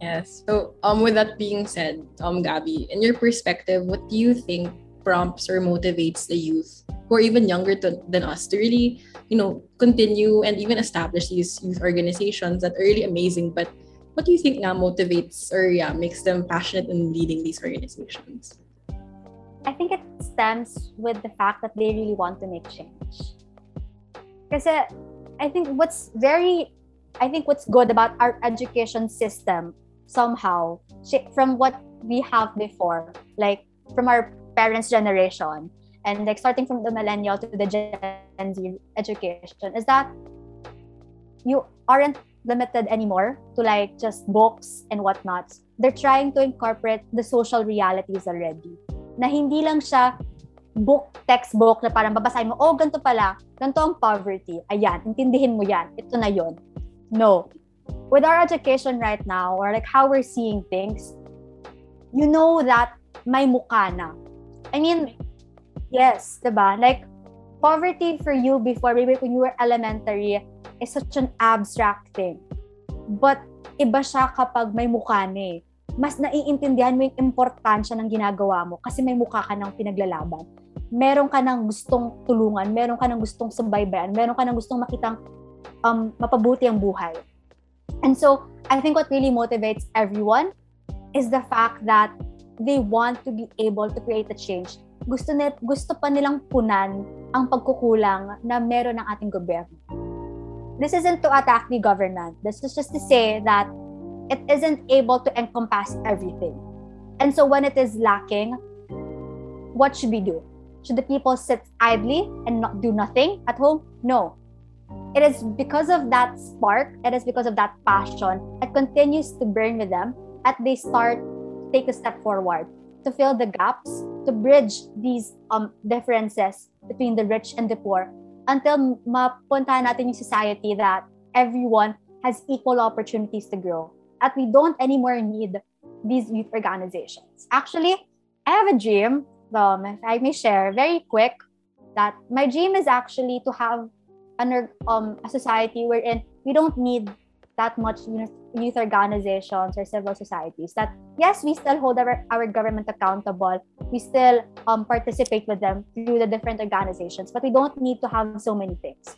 Yes. So, um, with that being said, um, Gabby, in your perspective, what do you think prompts or motivates the youth who are even younger to, than us to really, you know, continue and even establish these youth organizations that are really amazing? But what do you think now motivates or yeah makes them passionate in leading these organizations? I think it stems with the fact that they really want to make change. Because uh, I think what's very, I think what's good about our education system somehow from what we have before, like from our parents' generation, and like starting from the millennial to the Gen Z education, is that you aren't limited anymore to like just books and whatnot. They're trying to incorporate the social realities already. Na hindi lang siya book, textbook na parang babasahin mo, oh, ganito pala, ganito ang poverty. Ayan, intindihin mo yan. Ito na yon. No with our education right now or like how we're seeing things, you know that may mukha na. I mean, yes, diba? Like, poverty for you before, maybe when you were elementary, is such an abstract thing. But, iba siya kapag may mukha na eh. Mas naiintindihan mo yung importansya ng ginagawa mo kasi may mukha ka ng pinaglalaban. Meron ka ng gustong tulungan, meron ka ng gustong subaybayan, meron ka ng gustong makitang um, mapabuti ang buhay. And so I think what really motivates everyone is the fact that they want to be able to create a change. Gusto, nila, gusto pa nilang punan ang pagkukulang na meron ng ating gobyerno. This isn't to attack the government. This is just to say that it isn't able to encompass everything. And so when it is lacking, what should we do? Should the people sit idly and not do nothing at home? No it is because of that spark, it is because of that passion that continues to burn with them that they start take a step forward to fill the gaps, to bridge these um, differences between the rich and the poor until mapunta natin yung society that everyone has equal opportunities to grow. At we don't anymore need these youth organizations. Actually, I have a dream, um, if I may share very quick, that my dream is actually to have under um, a society wherein we don't need that much youth organizations or civil societies that yes we still hold our, our government accountable. We still um, participate with them through the different organizations but we don't need to have so many things.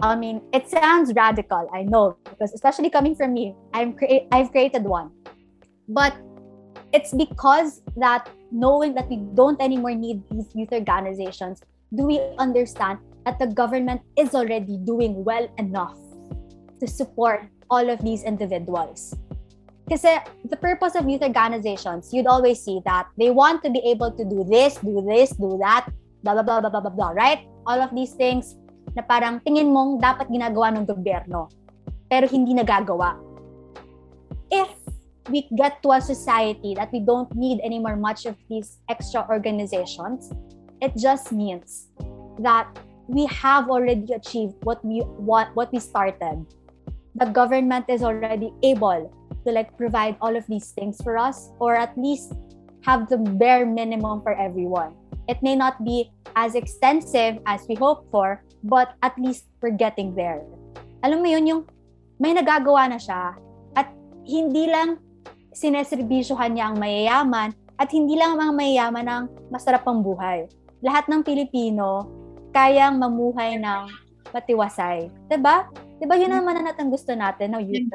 I mean it sounds radical i know because especially coming from me i'm crea- i've created one. But it's because that knowing that we don't anymore need these youth organizations do we understand that the government is already doing well enough to support all of these individuals. Because the purpose of youth organizations, you'd always see that they want to be able to do this, do this, do that, blah, blah, blah, blah, blah, blah, blah, right? All of these things na parang tingin mong dapat ginagawa ng gobyerno, pero hindi nagagawa. If we get to a society that we don't need anymore much of these extra organizations, it just means that we have already achieved what we what what we started the government is already able to like provide all of these things for us or at least have the bare minimum for everyone it may not be as extensive as we hope for but at least we're getting there alam mo yun yung may nagagawa na siya at hindi lang sineserbisyohan niya ang mayayaman at hindi lang ang mga mayayaman ang masarap ang buhay lahat ng Pilipino kayang mamuhay ng matiwasay. ba? 'Di ba yun naman na natin gusto natin, no, youth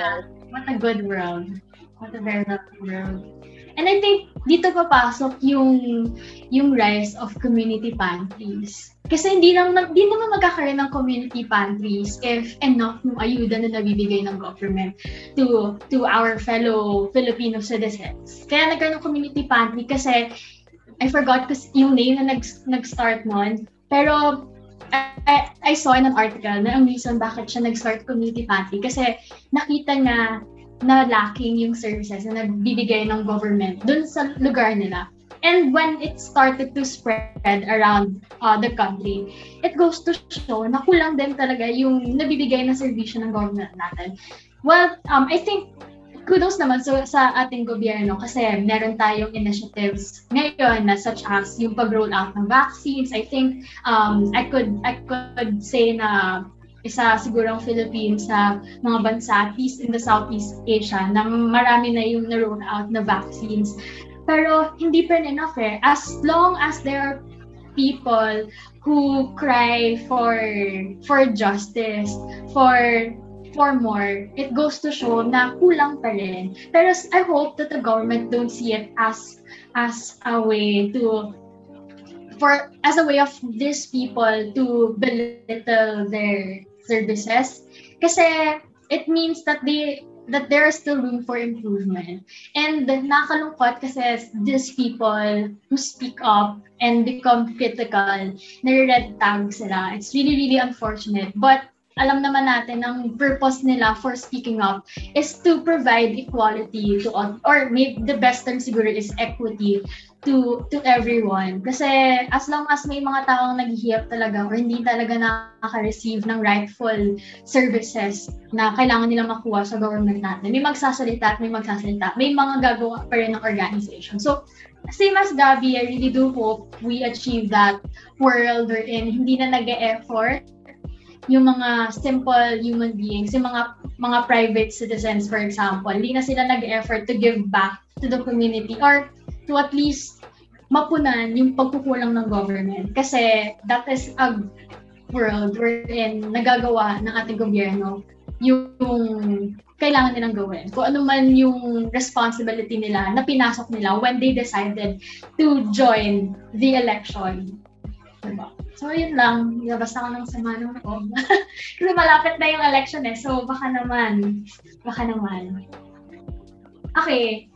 What a good world. What a very lovely world. And I think dito papasok yung yung rise of community pantries. Kasi hindi lang hindi naman magkakaroon ng community pantries if enough ng ayuda na nabibigay ng government to to our fellow Filipino citizens. Kaya nagkaroon ng community pantry kasi I forgot kasi yung name na nag, nag-start nun. Pero I, I saw in an article na ang reason bakit siya nag-start community pantry kasi nakita niya na lacking yung services na nagbibigay ng government dun sa lugar nila. And when it started to spread around uh, the country, it goes to show na kulang din talaga yung nabibigay na serbisyo ng government natin. Well, um, I think kudos naman so, sa ating gobyerno kasi meron tayong initiatives ngayon na such as yung pag-roll out ng vaccines. I think um, I could I could say na isa siguro ang Philippines sa mga bansa, at least in the Southeast Asia, na marami na yung na-roll out na vaccines. Pero hindi pa enough eh. As long as there are people who cry for for justice, for for more, it goes to show na kulang pa rin. Pero I hope that the government don't see it as as a way to for as a way of these people to belittle their services kasi it means that they that there is still room for improvement. And nakalungkot kasi these people who speak up and become critical, nare-red tag sila. It's really, really unfortunate. But alam naman natin ang purpose nila for speaking up is to provide equality to all, or maybe the best term siguro is equity to to everyone. Kasi as long as may mga taong naghihirap talaga or hindi talaga nakaka-receive ng rightful services na kailangan nilang makuha sa government natin, may magsasalita at may magsasalita. May mga gagawa pa rin ng organization. So, same as Gabby, I really do hope we achieve that world wherein hindi na nag-e-effort yung mga simple human beings, yung mga mga private citizens for example, hindi na sila nag-effort to give back to the community or to at least mapunan yung pagkukulang ng government. Kasi that is a world wherein nagagawa ng ating gobyerno yung kailangan nilang gawin. Kung ano man yung responsibility nila na pinasok nila when they decided to join the election. Diba? So, yun lang. Labas ako ng sama ng loob. [LAUGHS] Kasi malapit na yung election eh. So, baka naman. Baka naman. Okay.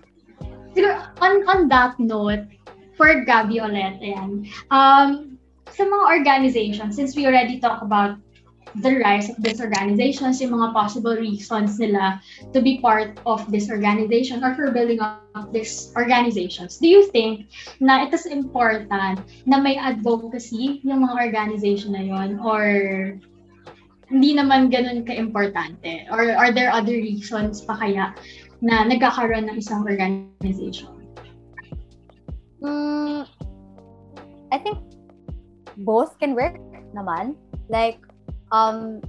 Siguro, on, on that note, for Gabby ulit, ayan. Um, sa mga organizations, since we already talk about the rise of these organizations, yung mga possible reasons nila to be part of this organization or for building up these organizations. Do you think na it is important na may advocacy yung mga organization na yon or hindi naman ganun ka-importante? Or are there other reasons pa kaya na nagkakaroon ng isang organization? Mm, I think both can work naman. Like, um,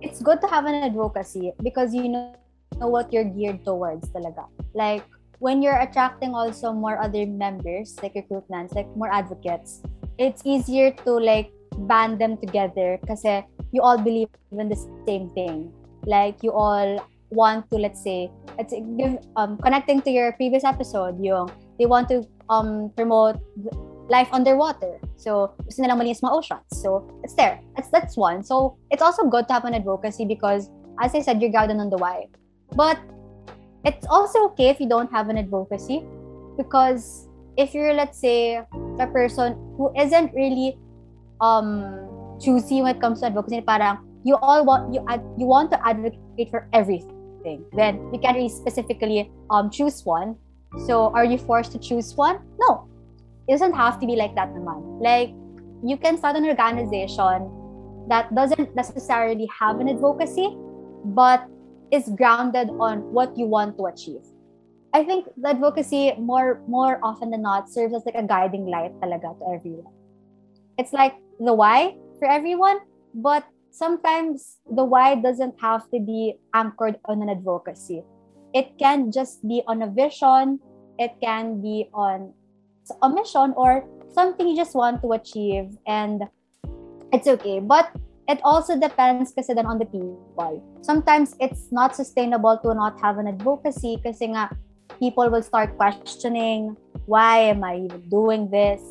it's good to have an advocacy because you know, know what you're geared towards talaga. Like, when you're attracting also more other members, like recruitments, like more advocates, it's easier to like band them together kasi you all believe in the same thing. Like, you all want to, let's say, let's give, um, connecting to your previous episode, yung they want to um, promote life underwater. So, gusto nilang malinis mga oceans. So, it's there. That's, that's one. So, it's also good to have an advocacy because, as I said, you're guided on the why. But, it's also okay if you don't have an advocacy because if you're, let's say, a person who isn't really um choosy when it comes to advocacy, parang you all want you ad, you want to advocate for everything. Then you can't really specifically um choose one. So are you forced to choose one? No, it doesn't have to be like that naman. Like, you can start an organization that doesn't necessarily have an advocacy, but is grounded on what you want to achieve. I think the advocacy more more often than not serves as like a guiding light talaga to everyone. It's like the why for everyone, but sometimes the why doesn't have to be anchored on an advocacy. It can just be on a vision, it can be on a mission or something you just want to achieve and it's okay. But it also depends kasi then on the people. Sometimes it's not sustainable to not have an advocacy kasi nga people will start questioning why am i even doing this?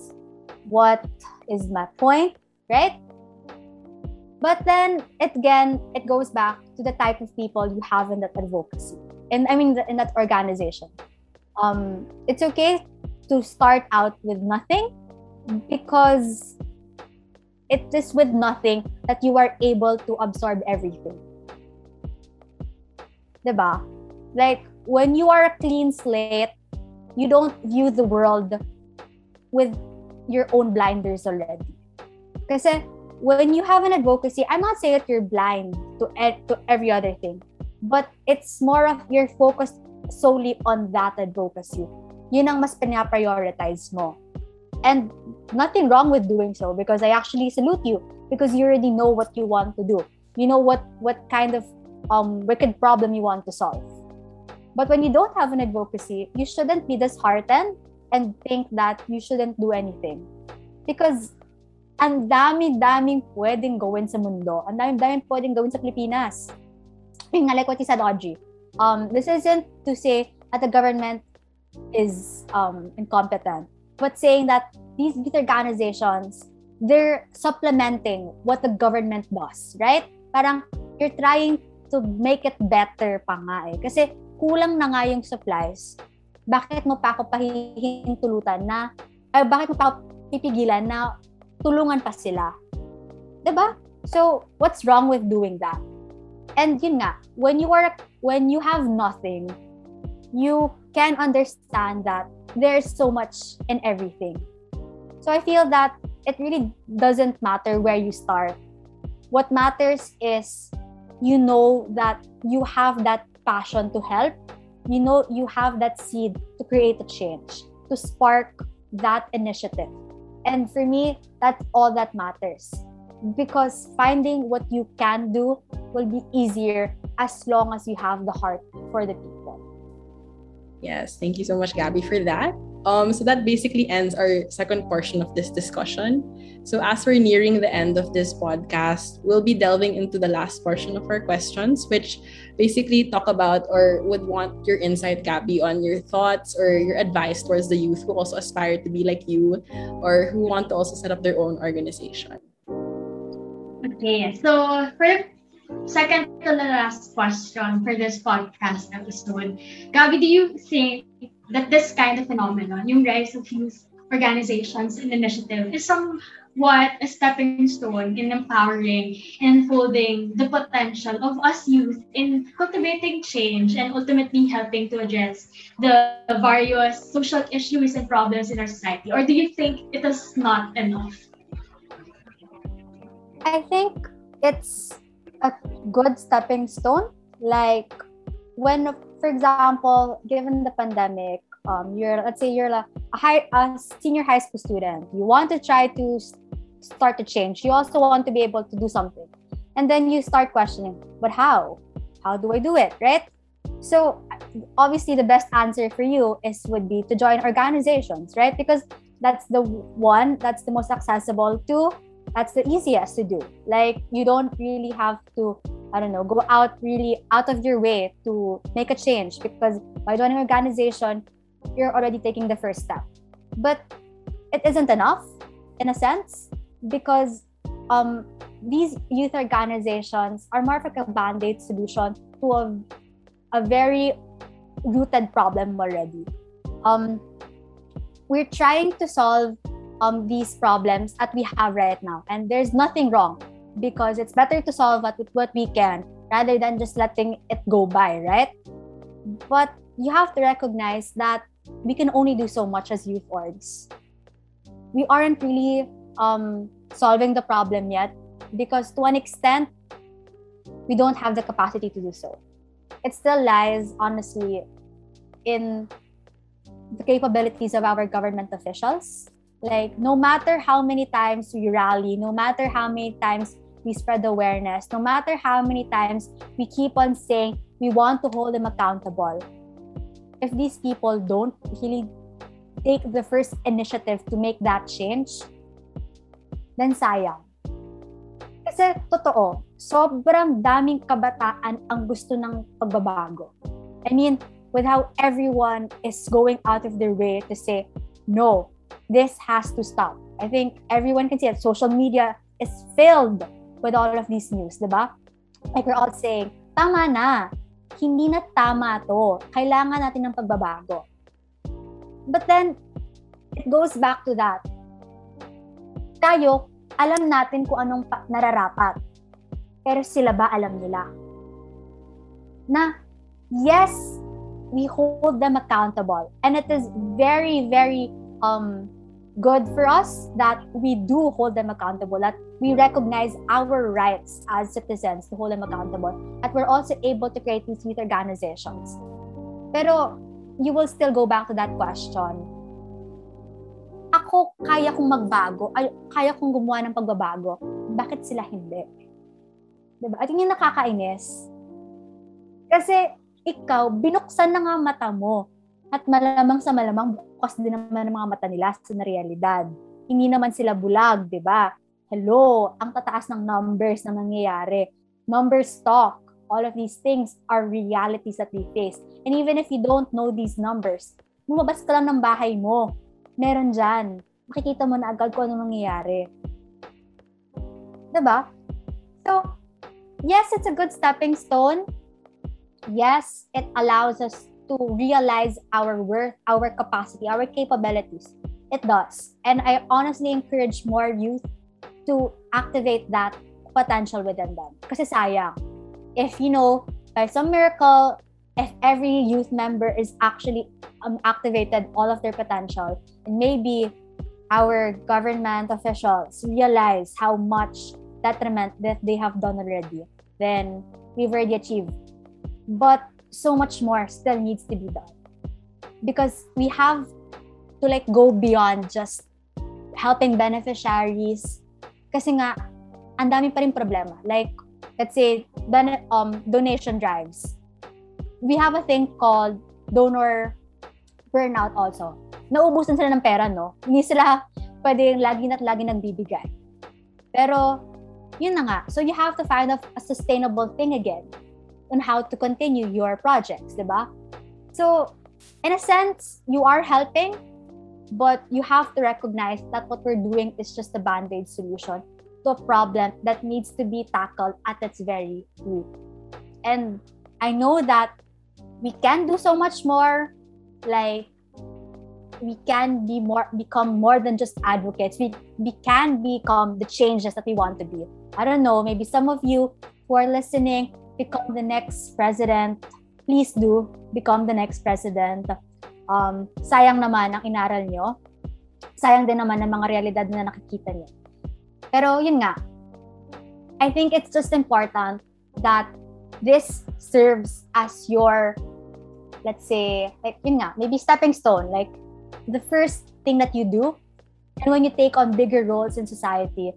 What is my point? Right? But then again it goes back to the type of people you have in that advocacy and i mean in that organization. Um, it's okay to start out with nothing because it is with nothing that you are able to absorb everything. Diba? Like, when you are a clean slate, you don't view the world with your own blinders already. Kasi when you have an advocacy, I'm not saying that you're blind to, to every other thing, but it's more of you're focused solely on that advocacy. Yun ang mas pinaprioritize mo. And nothing wrong with doing so because I actually salute you because you already know what you want to do. You know what what kind of um, wicked problem you want to solve. But when you don't have an advocacy, you shouldn't be disheartened and think that you shouldn't do anything. Because ang dami-daming pwedeng gawin sa mundo. Ang dami-daming pwedeng gawin sa Pilipinas. Yung like what you said, Audrey. Um, this isn't to say that the government is um, incompetent, but saying that these youth organizations, they're supplementing what the government does, right? Parang you're trying to make it better pa nga eh. Kasi kulang na nga yung supplies, bakit mo pa ako pahihintulutan na, ay bakit mo pa ako pipigilan na tulungan pa sila? ba? Diba? So, what's wrong with doing that? And yun nga, when you are when you have nothing, you can understand that there's so much in everything. So I feel that it really doesn't matter where you start. What matters is you know that you have that passion to help, you know you have that seed to create a change, to spark that initiative. And for me, that's all that matters. Because finding what you can do will be easier as long as you have the heart for the people. Yes, thank you so much, Gabby, for that. Um, so that basically ends our second portion of this discussion. So as we're nearing the end of this podcast, we'll be delving into the last portion of our questions, which basically talk about or would want your insight, Gabby, on your thoughts or your advice towards the youth who also aspire to be like you or who want to also set up their own organization. Okay, so for second to the last question for this podcast episode, Gabby, do you think that this kind of phenomenon, yung rise of youth organizations and initiative, is somewhat a stepping stone in empowering and unfolding the potential of us youth in cultivating change and ultimately helping to address the various social issues and problems in our society? Or do you think it is not enough? I think it's a good stepping stone. Like when for example, given the pandemic, um, you're let's say you're a, high, a senior high school student, you want to try to start to change. You also want to be able to do something, and then you start questioning, but how? How do I do it? Right? So obviously, the best answer for you is would be to join organizations, right? Because that's the one that's the most accessible to that's the easiest to do like you don't really have to I don't know, go out really out of your way to make a change because by joining an organization, you're already taking the first step. But it isn't enough in a sense because um, these youth organizations are more like a band-aid solution to a, a very rooted problem already. Um, we're trying to solve um, these problems that we have right now, and there's nothing wrong because it's better to solve it with what we can rather than just letting it go by, right? But you have to recognize that we can only do so much as youth orgs. We aren't really um, solving the problem yet because, to an extent, we don't have the capacity to do so. It still lies, honestly, in the capabilities of our government officials. Like, no matter how many times we rally, no matter how many times we spread awareness, no matter how many times we keep on saying we want to hold them accountable. If these people don't really take the first initiative to make that change, then sayang. Kasi totoo, sobrang daming kabataan ang gusto ng pagbabago. I mean, with how everyone is going out of their way to say, no, this has to stop. I think everyone can see that social media is filled with all of these news, di ba? Like we're all saying, tama na. Hindi na tama to. Kailangan natin ng pagbabago. But then, it goes back to that. Tayo, alam natin kung anong nararapat. Pero sila ba alam nila? Na, yes, we hold them accountable. And it is very, very um, good for us that we do hold them accountable, that we recognize our rights as citizens to hold them accountable, that we're also able to create these youth organizations. Pero you will still go back to that question. Ako, kaya kong magbago, ay, kaya kong gumawa ng pagbabago. Bakit sila hindi? Diba? At yun yung nakakainis. Kasi ikaw, binuksan na nga mata mo. At malamang sa malamang, bukas din naman ang mga mata nila sa realidad. Hindi naman sila bulag, di ba? Hello, ang tataas ng numbers na nangyayari. Numbers talk. All of these things are realities that we face. And even if you don't know these numbers, lumabas ka lang ng bahay mo. Meron dyan. Makikita mo na agad kung ano nangyayari. Diba? So, yes, it's a good stepping stone. Yes, it allows us to realize our worth, our capacity, our capabilities. It does. And I honestly encourage more youth to activate that potential within them. Kasi sayang. If, you know, by some miracle, if every youth member is actually um, activated all of their potential, and maybe our government officials realize how much detriment that they have done already, then we've already achieved. But so much more still needs to be done. Because we have to like go beyond just helping beneficiaries. Kasi nga ang dami pa rin problema. Like let's say don- um, donation drives. We have a thing called donor burnout also. Naubusan sila ng pera no? Hindi sila pwedeng lagi na't lagi nagbibigay. Pero yun na nga. So you have to find a, a sustainable thing again on how to continue your projects, diba? So, in a sense, you are helping, but you have to recognize that what we're doing is just a band-aid solution to a problem that needs to be tackled at its very root. And I know that we can do so much more, like we can be more become more than just advocates. We we can become the changes that we want to be. I don't know, maybe some of you who are listening become the next president, please do become the next president. Um, sayang naman ang inaral nyo. Sayang din naman ang mga realidad na nakikita nyo. Pero yun nga, I think it's just important that this serves as your, let's say, like yun nga, maybe stepping stone, like the first thing that you do. And when you take on bigger roles in society,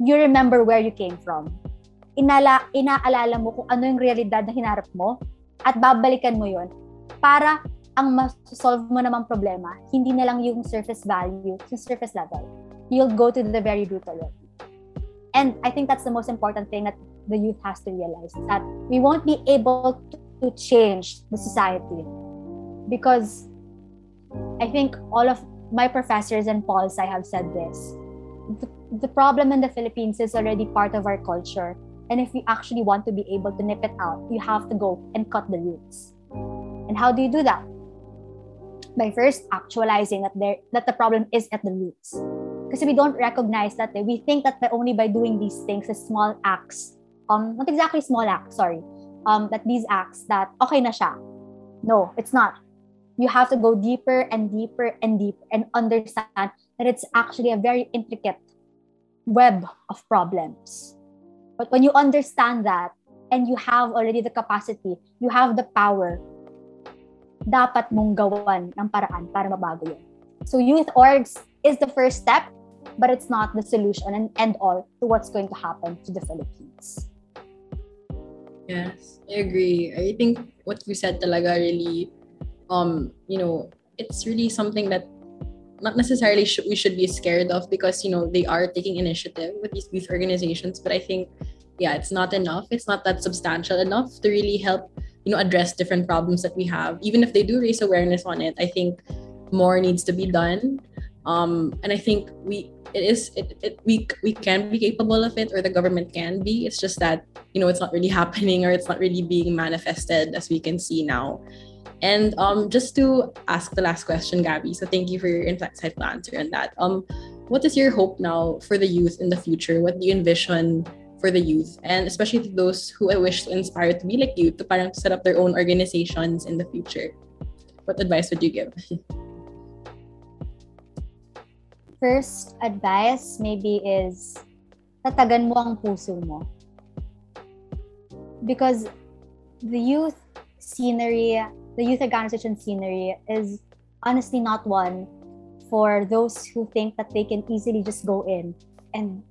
you remember where you came from inala, inaalala mo kung ano yung realidad na hinarap mo at babalikan mo yon para ang ma-solve mo namang problema, hindi na lang yung surface value, yung surface level. You'll go to the very root of it. And I think that's the most important thing that the youth has to realize that we won't be able to change the society because I think all of my professors and Paul's I have said this. The, the problem in the Philippines is already part of our culture And if you actually want to be able to nip it out, you have to go and cut the roots. And how do you do that? By first actualizing that there that the problem is at the roots. Because we don't recognize that we think that by only by doing these things, the small acts, um, not exactly small acts, sorry, um, that these acts that okay na siya. No, it's not. You have to go deeper and deeper and deeper and understand that it's actually a very intricate web of problems. But when you understand that and you have already the capacity, you have the power, dapat mong gawan ng paraan para mabago yun. So youth orgs is the first step, but it's not the solution and end all to what's going to happen to the Philippines. Yes, I agree. I think what you said talaga really, um, you know, it's really something that not necessarily we should be scared of because you know they are taking initiative with these youth organizations but i think yeah it's not enough. It's not that substantial enough to really help you know address different problems that we have. Even if they do raise awareness on it i think more needs to be done. Um and i think we it is it, it we we can be capable of it or the government can be. It's just that you know it's not really [LAUGHS] happening or it's not really being manifested as we can see now. And um, just to ask the last question, Gabby, so thank you for your insightful answer on that. Um, what is your hope now for the youth in the future? What do you envision for the youth, and especially those who I wish to inspire to be like you, to parang set up their own organizations in the future? what advice would you give? [LAUGHS] First advice maybe is tatagan mo ang puso mo. Because the youth scenery, the youth organization scenery is honestly not one for those who think that they can easily just go in and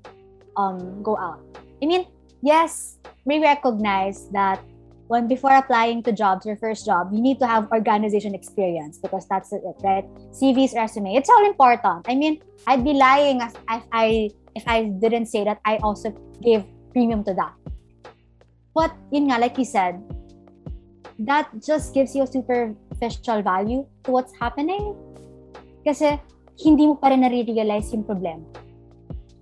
um, go out. I mean, yes, we recognize that when before applying to jobs, your first job, you need to have organization experience because that's it, right? CV's resume, it's all important. I mean, I'd be lying if, I if I didn't say that I also gave premium to that. But yun nga, like you said, that just gives you a superficial value to what's happening. Kasi hindi mo pa rin nare-realize yung problema.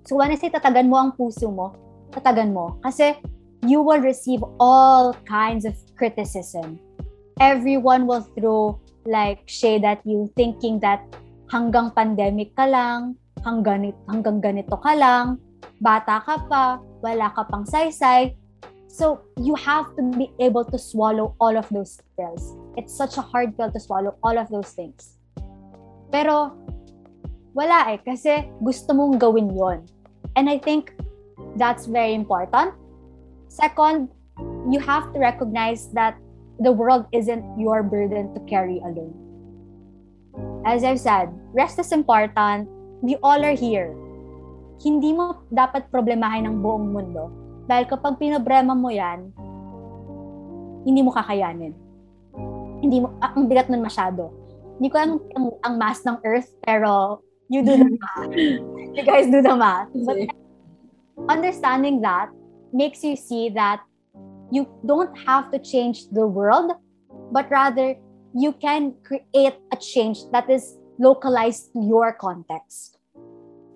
So when I say tatagan mo ang puso mo, tatagan mo. Kasi you will receive all kinds of criticism. Everyone will throw like shade at you thinking that hanggang pandemic ka lang, hanggang, hanggang ganito ka lang, bata ka pa, wala ka pang saysay. So you have to be able to swallow all of those pills. It's such a hard pill to swallow all of those things. Pero wala eh, kasi gusto mong gawin yon. And I think that's very important. Second, you have to recognize that the world isn't your burden to carry alone. As I've said, rest is important. We all are here. Hindi mo dapat problemahin ang buong mundo dahil kapag pinobrema mo yan, hindi mo kakayanin. Hindi mo, ah, ang bigat nun masyado. Hindi ko ang, ang, ang mass ng Earth, pero you do the [LAUGHS] math. you guys do the math. But understanding that makes you see that you don't have to change the world, but rather you can create a change that is localized to your context.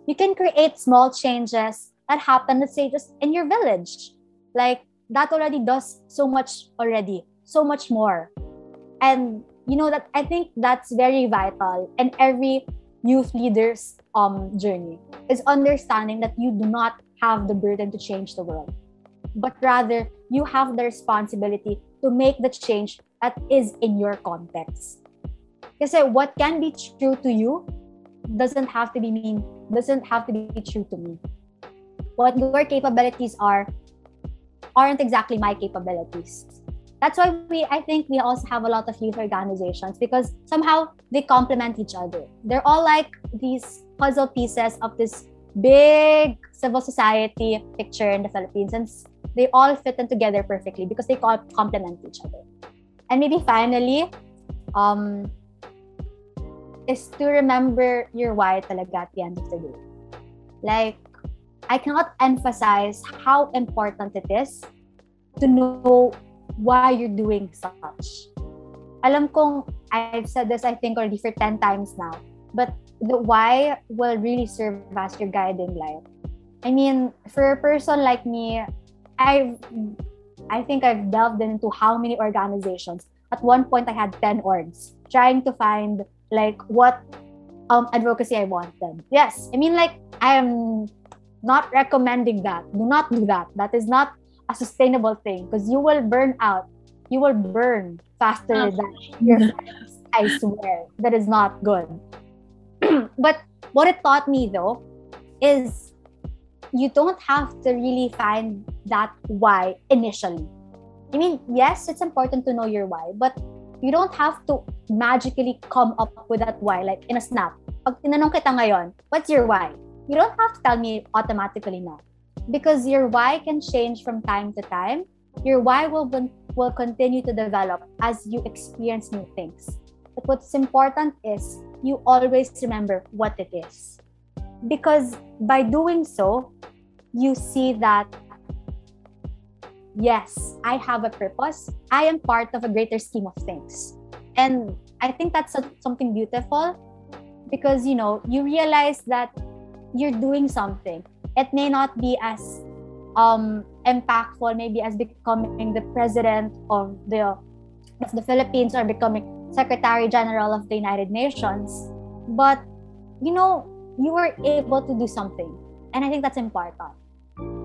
You can create small changes that happen, let's say, just in your village. Like that already does so much already, so much more. And you know that I think that's very vital in every youth leader's um journey is understanding that you do not have the burden to change the world, but rather you have the responsibility to make the change that is in your context. Because what can be true to you doesn't have to be mean doesn't have to be true to me what your capabilities are aren't exactly my capabilities. That's why we I think we also have a lot of youth organizations because somehow they complement each other. They're all like these puzzle pieces of this big civil society picture in the Philippines and they all fit in together perfectly because they complement each other. And maybe finally, um, is to remember your why talaga at the end of the day. Like, I cannot emphasize how important it is to know why you're doing such. Alam kong I've said this I think already for 10 times now, but the why will really serve as your guiding light. I mean, for a person like me, I've I think I've delved into how many organizations. At one point I had 10 orgs trying to find like what um advocacy I wanted. Yes, I mean like I am not recommending that. Do not do that. That is not a sustainable thing because you will burn out. You will burn faster than your friends. I swear. That is not good. [CLEARS THROAT] but what it taught me though is you don't have to really find that why initially. I mean, yes, it's important to know your why, but you don't have to magically come up with that why like in a snap. Pag tinanong kita ngayon, what's your why? you don't have to tell me automatically no because your why can change from time to time your why will will continue to develop as you experience new things but what's important is you always remember what it is. Because by doing so you see that yes i have a purpose. I am part of a greater scheme of things. And i think that's a, something beautiful because you know you realize that you're doing something. It may not be as um, impactful, maybe as becoming the president of the of the Philippines or becoming Secretary General of the United Nations, but you know you were able to do something, and I think that's important.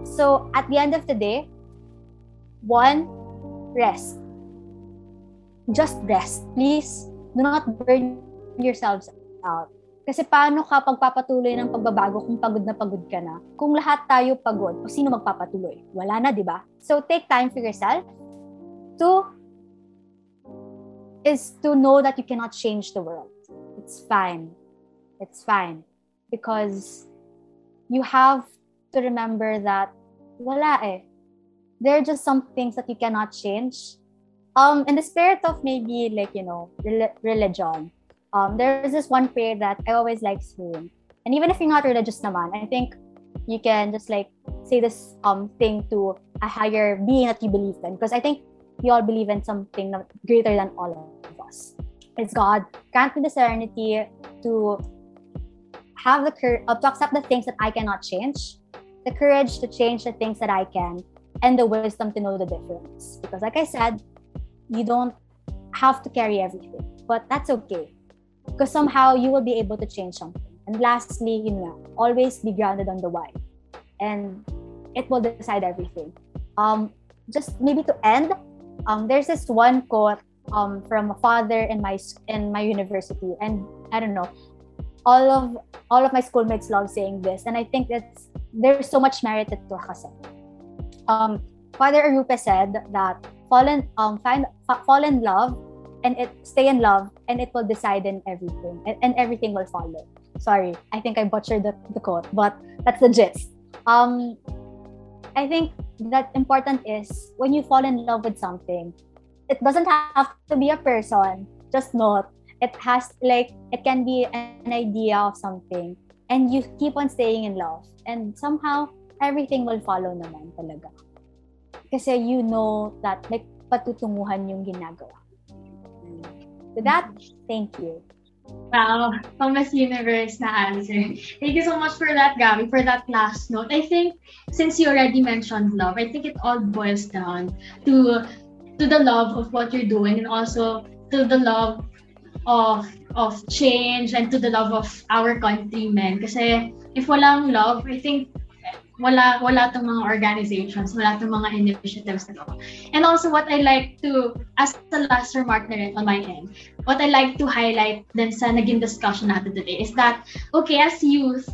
So at the end of the day, one, rest. Just rest, please. do not burn yourselves out. Kasi paano ka pagpapatuloy ng pagbabago kung pagod na pagod ka na? Kung lahat tayo pagod, o sino magpapatuloy? Wala na, di ba? So take time for yourself. Two is to know that you cannot change the world. It's fine. It's fine. Because you have to remember that wala eh. There are just some things that you cannot change. Um, in the spirit of maybe like, you know, religion, um, there's this one prayer that I always like saying. And even if you're not religious naman, I think you can just like say this um thing to a higher being that you believe in. Because I think we all believe in something greater than all of us. It's God. Grant me the serenity to have the courage uh, to accept the things that I cannot change, the courage to change the things that I can, and the wisdom to know the difference. Because, like I said, you don't have to carry everything, but that's okay because somehow you will be able to change something. And lastly, you know, always be grounded on the why, and it will decide everything. Um, just maybe to end, um, there's this one quote um, from a father in my in my university, and I don't know, all of all of my schoolmates love saying this, and I think that's there's so much merit to kasi. Um, Father Arupe said that fall in um find fall in love and it stay in love and it will decide in everything and, and everything will follow. Sorry i think i butchered the, the quote but that's the gist. Um i think that important is when you fall in love with something it doesn't have to be a person just not. It has like it can be an idea of something and you keep on staying in love and somehow everything will follow naman talaga. Kasi you know that like patutunguhan yung ginagawa. With that, thank you. Wow, Thomas Universe na answer. Thank you so much for that, Gabby, for that last note. I think since you already mentioned love, I think it all boils down to to the love of what you're doing and also to the love of of change and to the love of our countrymen. Kasi if walang love, I think wala wala tong mga organizations, wala tong mga initiatives na to. And also what I like to as the last remark na rin on my end, what I like to highlight then sa naging discussion natin today is that okay as youth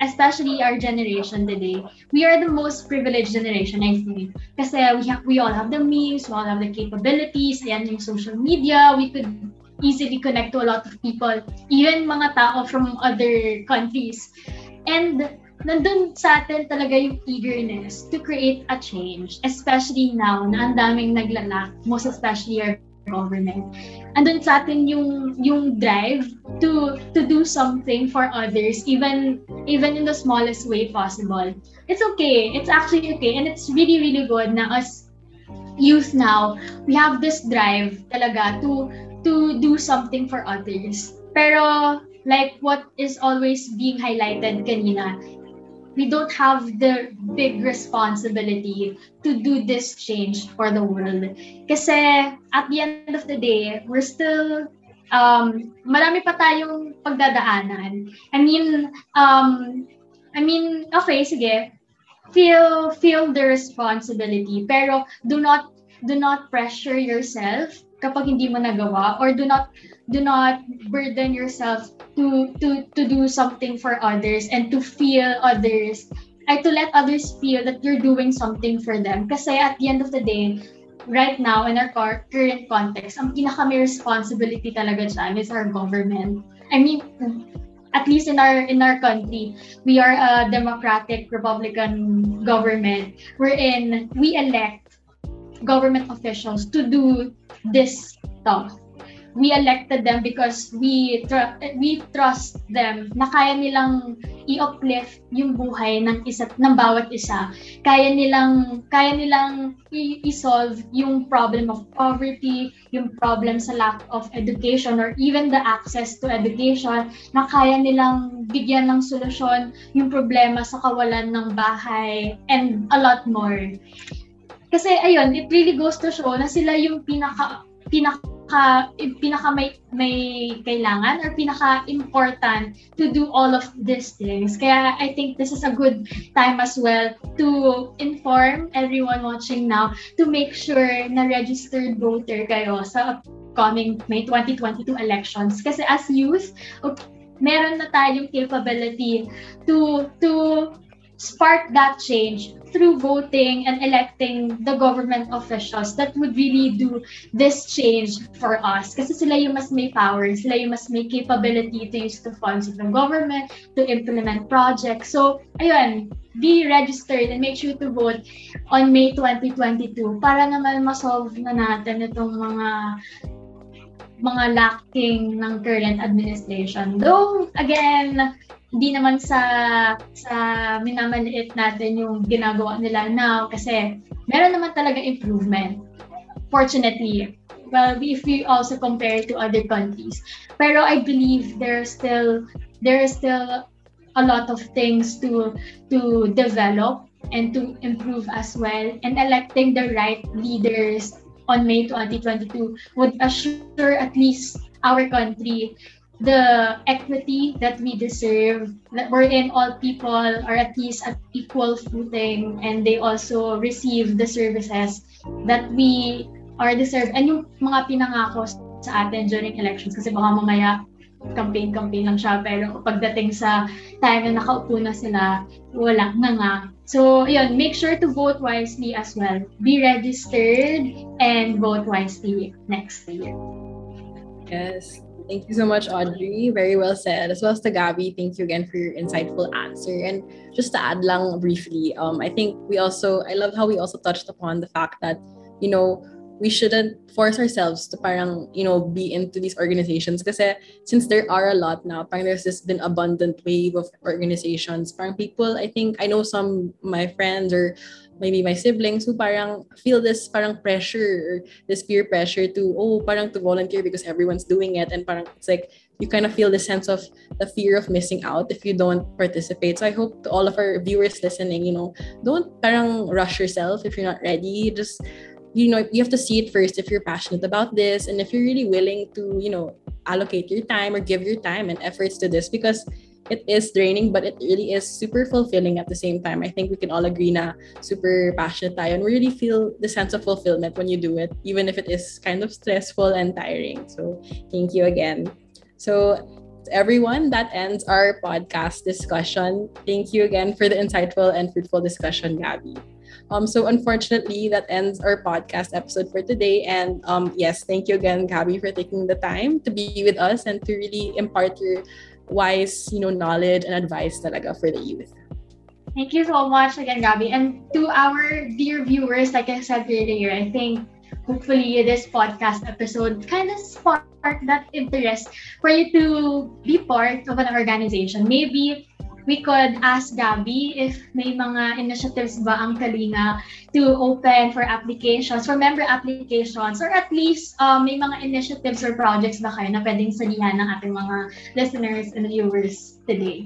especially our generation today, we are the most privileged generation, I think. Kasi we, have, we all have the means, we all have the capabilities, ayan yung social media, we could easily connect to a lot of people, even mga tao from other countries. And nandun sa atin talaga yung eagerness to create a change, especially now na ang daming naglalak, most especially our government. Andun sa atin yung yung drive to to do something for others even even in the smallest way possible. It's okay. It's actually okay and it's really really good na us youth now, we have this drive talaga to to do something for others. Pero like what is always being highlighted kanina, we don't have the big responsibility to do this change for the world. Kasi at the end of the day, we're still um marami pa tayong pagdadaanan. I mean, um I mean, okay, sige. Feel feel the responsibility, pero do not do not pressure yourself kapag hindi mo nagawa or do not do not burden yourself to to to do something for others and to feel others ay to let others feel that you're doing something for them. Kasi at the end of the day right now in our current context ang pinaka may responsibility talaga dyan is our government. I mean at least in our in our country we are a democratic republican government. Wherein we elect government officials to do this stuff. We elected them because we tr- we trust them na kaya nilang i-uplift yung buhay ng isa ng bawat isa. Kaya nilang kaya nilang i-solve yung problem of poverty, yung problem sa lack of education or even the access to education na kaya nilang bigyan ng solusyon yung problema sa kawalan ng bahay and a lot more. Kasi ayun, it really goes to show na sila yung pinaka pinaka pinaka may may kailangan or pinaka important to do all of these things. Kaya I think this is a good time as well to inform everyone watching now to make sure na registered voter kayo sa upcoming May 2022 elections. Kasi as youth, meron na tayong capability to to spark that change through voting and electing the government officials that would really do this change for us. Kasi sila yung mas may power, sila yung mas may capability to use the funds of the government to implement projects. So, ayun, be registered and make sure to vote on May 2022 para naman ma-solve na natin itong mga mga lacking ng current administration. Though, again, hindi naman sa sa minamaliit natin yung ginagawa nila now kasi meron naman talaga improvement. Fortunately. Well, if we also compare to other countries. Pero I believe there's still there is still a lot of things to to develop and to improve as well and electing the right leaders on May 2022 would assure at least our country the equity that we deserve, that we're in all people are at least at equal footing and they also receive the services that we are deserved. And yung mga pinangako sa atin during elections, kasi baka mamaya campaign-campaign lang siya, pero pagdating sa time na nakaupo na sila, wala nga nga. So, yun, make sure to vote wisely as well. Be registered and vote wisely next year. Yes. Thank you so much, Audrey. Very well said. As well as to Gabby, thank you again for your insightful answer. And just to add lang briefly, um, I think we also, I love how we also touched upon the fact that, you know, we shouldn't force ourselves to parang, you know, be into these organizations. Because since there are a lot now, parang there's this been abundant wave of organizations. Parang people, I think, I know some my friends or maybe my siblings who parang feel this parang pressure, this peer pressure to, oh, parang to volunteer because everyone's doing it. And parang it's like, you kind of feel the sense of the fear of missing out if you don't participate. So I hope to all of our viewers listening, you know, don't parang rush yourself if you're not ready. Just you know you have to see it first if you're passionate about this and if you're really willing to you know allocate your time or give your time and efforts to this because it is draining but it really is super fulfilling at the same time. I think we can all agree na super passionate tayo and we really feel the sense of fulfillment when you do it even if it is kind of stressful and tiring. So thank you again. So everyone that ends our podcast discussion. Thank you again for the insightful and fruitful discussion gabby. Um, so unfortunately, that ends our podcast episode for today. And um, yes, thank you again, Gabby, for taking the time to be with us and to really impart your wise, you know, knowledge and advice talaga for the youth. Thank you so much again, Gabby. And to our dear viewers, like I said earlier, I think hopefully this podcast episode kind of sparked that interest for you to be part of an organization. Maybe we could ask Gabby if may mga initiatives ba ang Kalinga to open for applications, for member applications, or at least um, may mga initiatives or projects ba kayo na pwedeng salihan ng ating mga listeners and viewers today?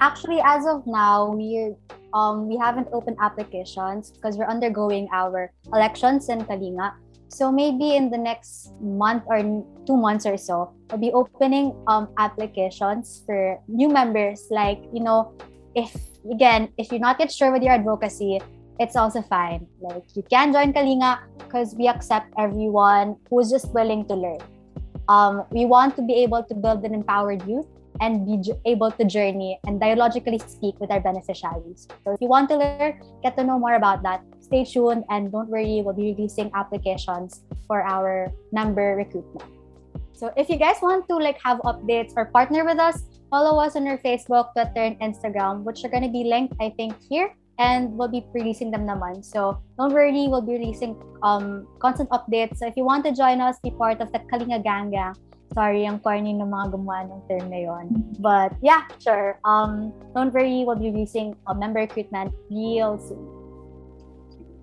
Actually, as of now, we um, we haven't opened applications because we're undergoing our elections in Kalinga. So maybe in the next month or two months or so, we'll be opening um, applications for new members. Like, you know, if again, if you're not yet sure with your advocacy, it's also fine. Like you can join Kalinga because we accept everyone who's just willing to learn. Um, we want to be able to build an empowered youth and be able to journey and dialogically speak with our beneficiaries. So if you want to learn, get to know more about that, stay tuned and don't worry, we'll be releasing applications for our member recruitment. So if you guys want to like have updates or partner with us, follow us on our Facebook, Twitter, and Instagram, which are going to be linked, I think, here. And we'll be releasing them naman. So don't worry, we'll be releasing um, constant updates. So if you want to join us, be part of the Kalinga Gang, sorry, ang corny ng mga gumawa ng term na yon. But yeah, sure. Um, don't worry, we'll be releasing a member recruitment real soon.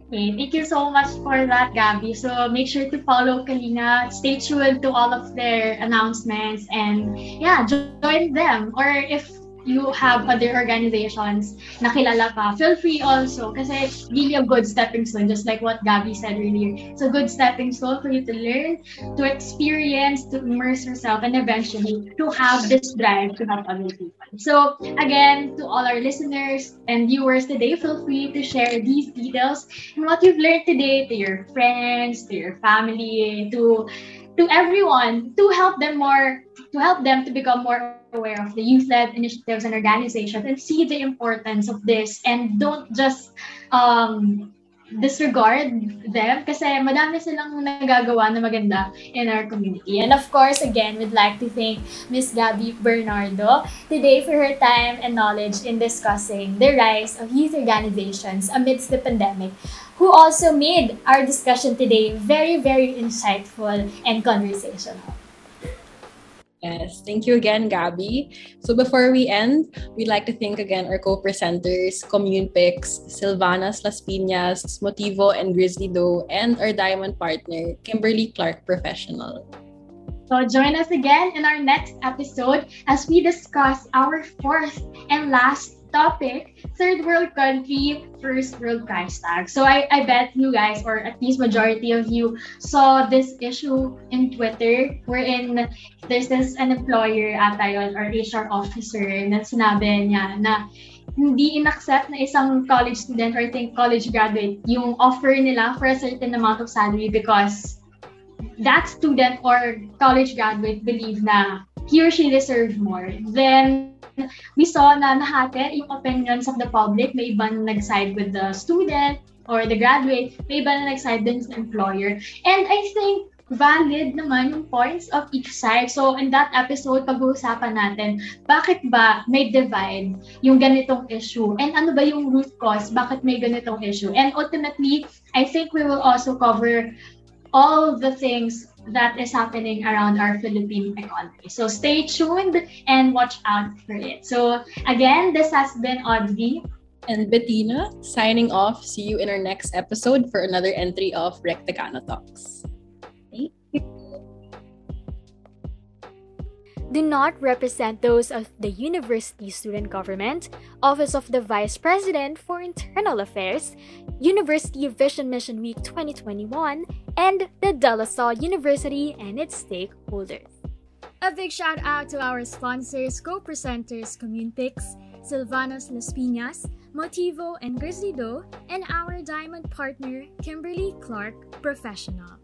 Okay, thank you so much for that, Gabby. So make sure to follow Kalinga. Stay tuned to all of their announcements and yeah, join them. Or if you have other organizations na kilala ka, feel free also kasi it's really a good stepping stone, just like what Gabby said earlier. It's a good stepping stone for you to learn, to experience, to immerse yourself, and eventually to have this drive to help other people. So again, to all our listeners and viewers today, feel free to share these details and what you've learned today to your friends, to your family, to to everyone to help them more to help them to become more aware of the youth-led initiatives and organizations and see the importance of this and don't just um, disregard them kasi madami silang nagagawa na maganda in our community. And of course, again, we'd like to thank Miss Gabby Bernardo today for her time and knowledge in discussing the rise of youth organizations amidst the pandemic, who also made our discussion today very, very insightful and conversational. Yes, thank you again, Gabby. So before we end, we'd like to thank again our co-presenters, Commune Picks, Silvanas Las Piñas, Motivo and Grizzly Doe, and our diamond partner, Kimberly Clark Professional. So join us again in our next episode as we discuss our fourth and last topic, third world country, first world price tag. So I, I bet you guys, or at least majority of you, saw this issue in Twitter wherein there's this an employer ata yun, or HR officer na sinabi niya na hindi inaccept na isang college student or I think college graduate yung offer nila for a certain amount of salary because that student or college graduate believe na he or she deserves more. Then we na nahati yung opinions of the public. May iba na nag-side with the student or the graduate. May iba na nag-side din sa employer. And I think valid naman yung points of each side. So, in that episode, pag-uusapan natin, bakit ba may divide yung ganitong issue? And ano ba yung root cause? Bakit may ganitong issue? And ultimately, I think we will also cover all the things that is happening around our Philippine economy. So stay tuned and watch out for it. So again, this has been Audrey. And Bettina, signing off. See you in our next episode for another entry of Rectacano Talks. do not represent those of the University Student Government, Office of the Vice President for Internal Affairs, University Vision Mission Week 2021, and the De La Salle University and its stakeholders. A big shout out to our sponsors, co-presenters Communepix, Silvanos Las Piñas, Motivo and Grizzly Doe, and our diamond partner, Kimberly Clark Professional.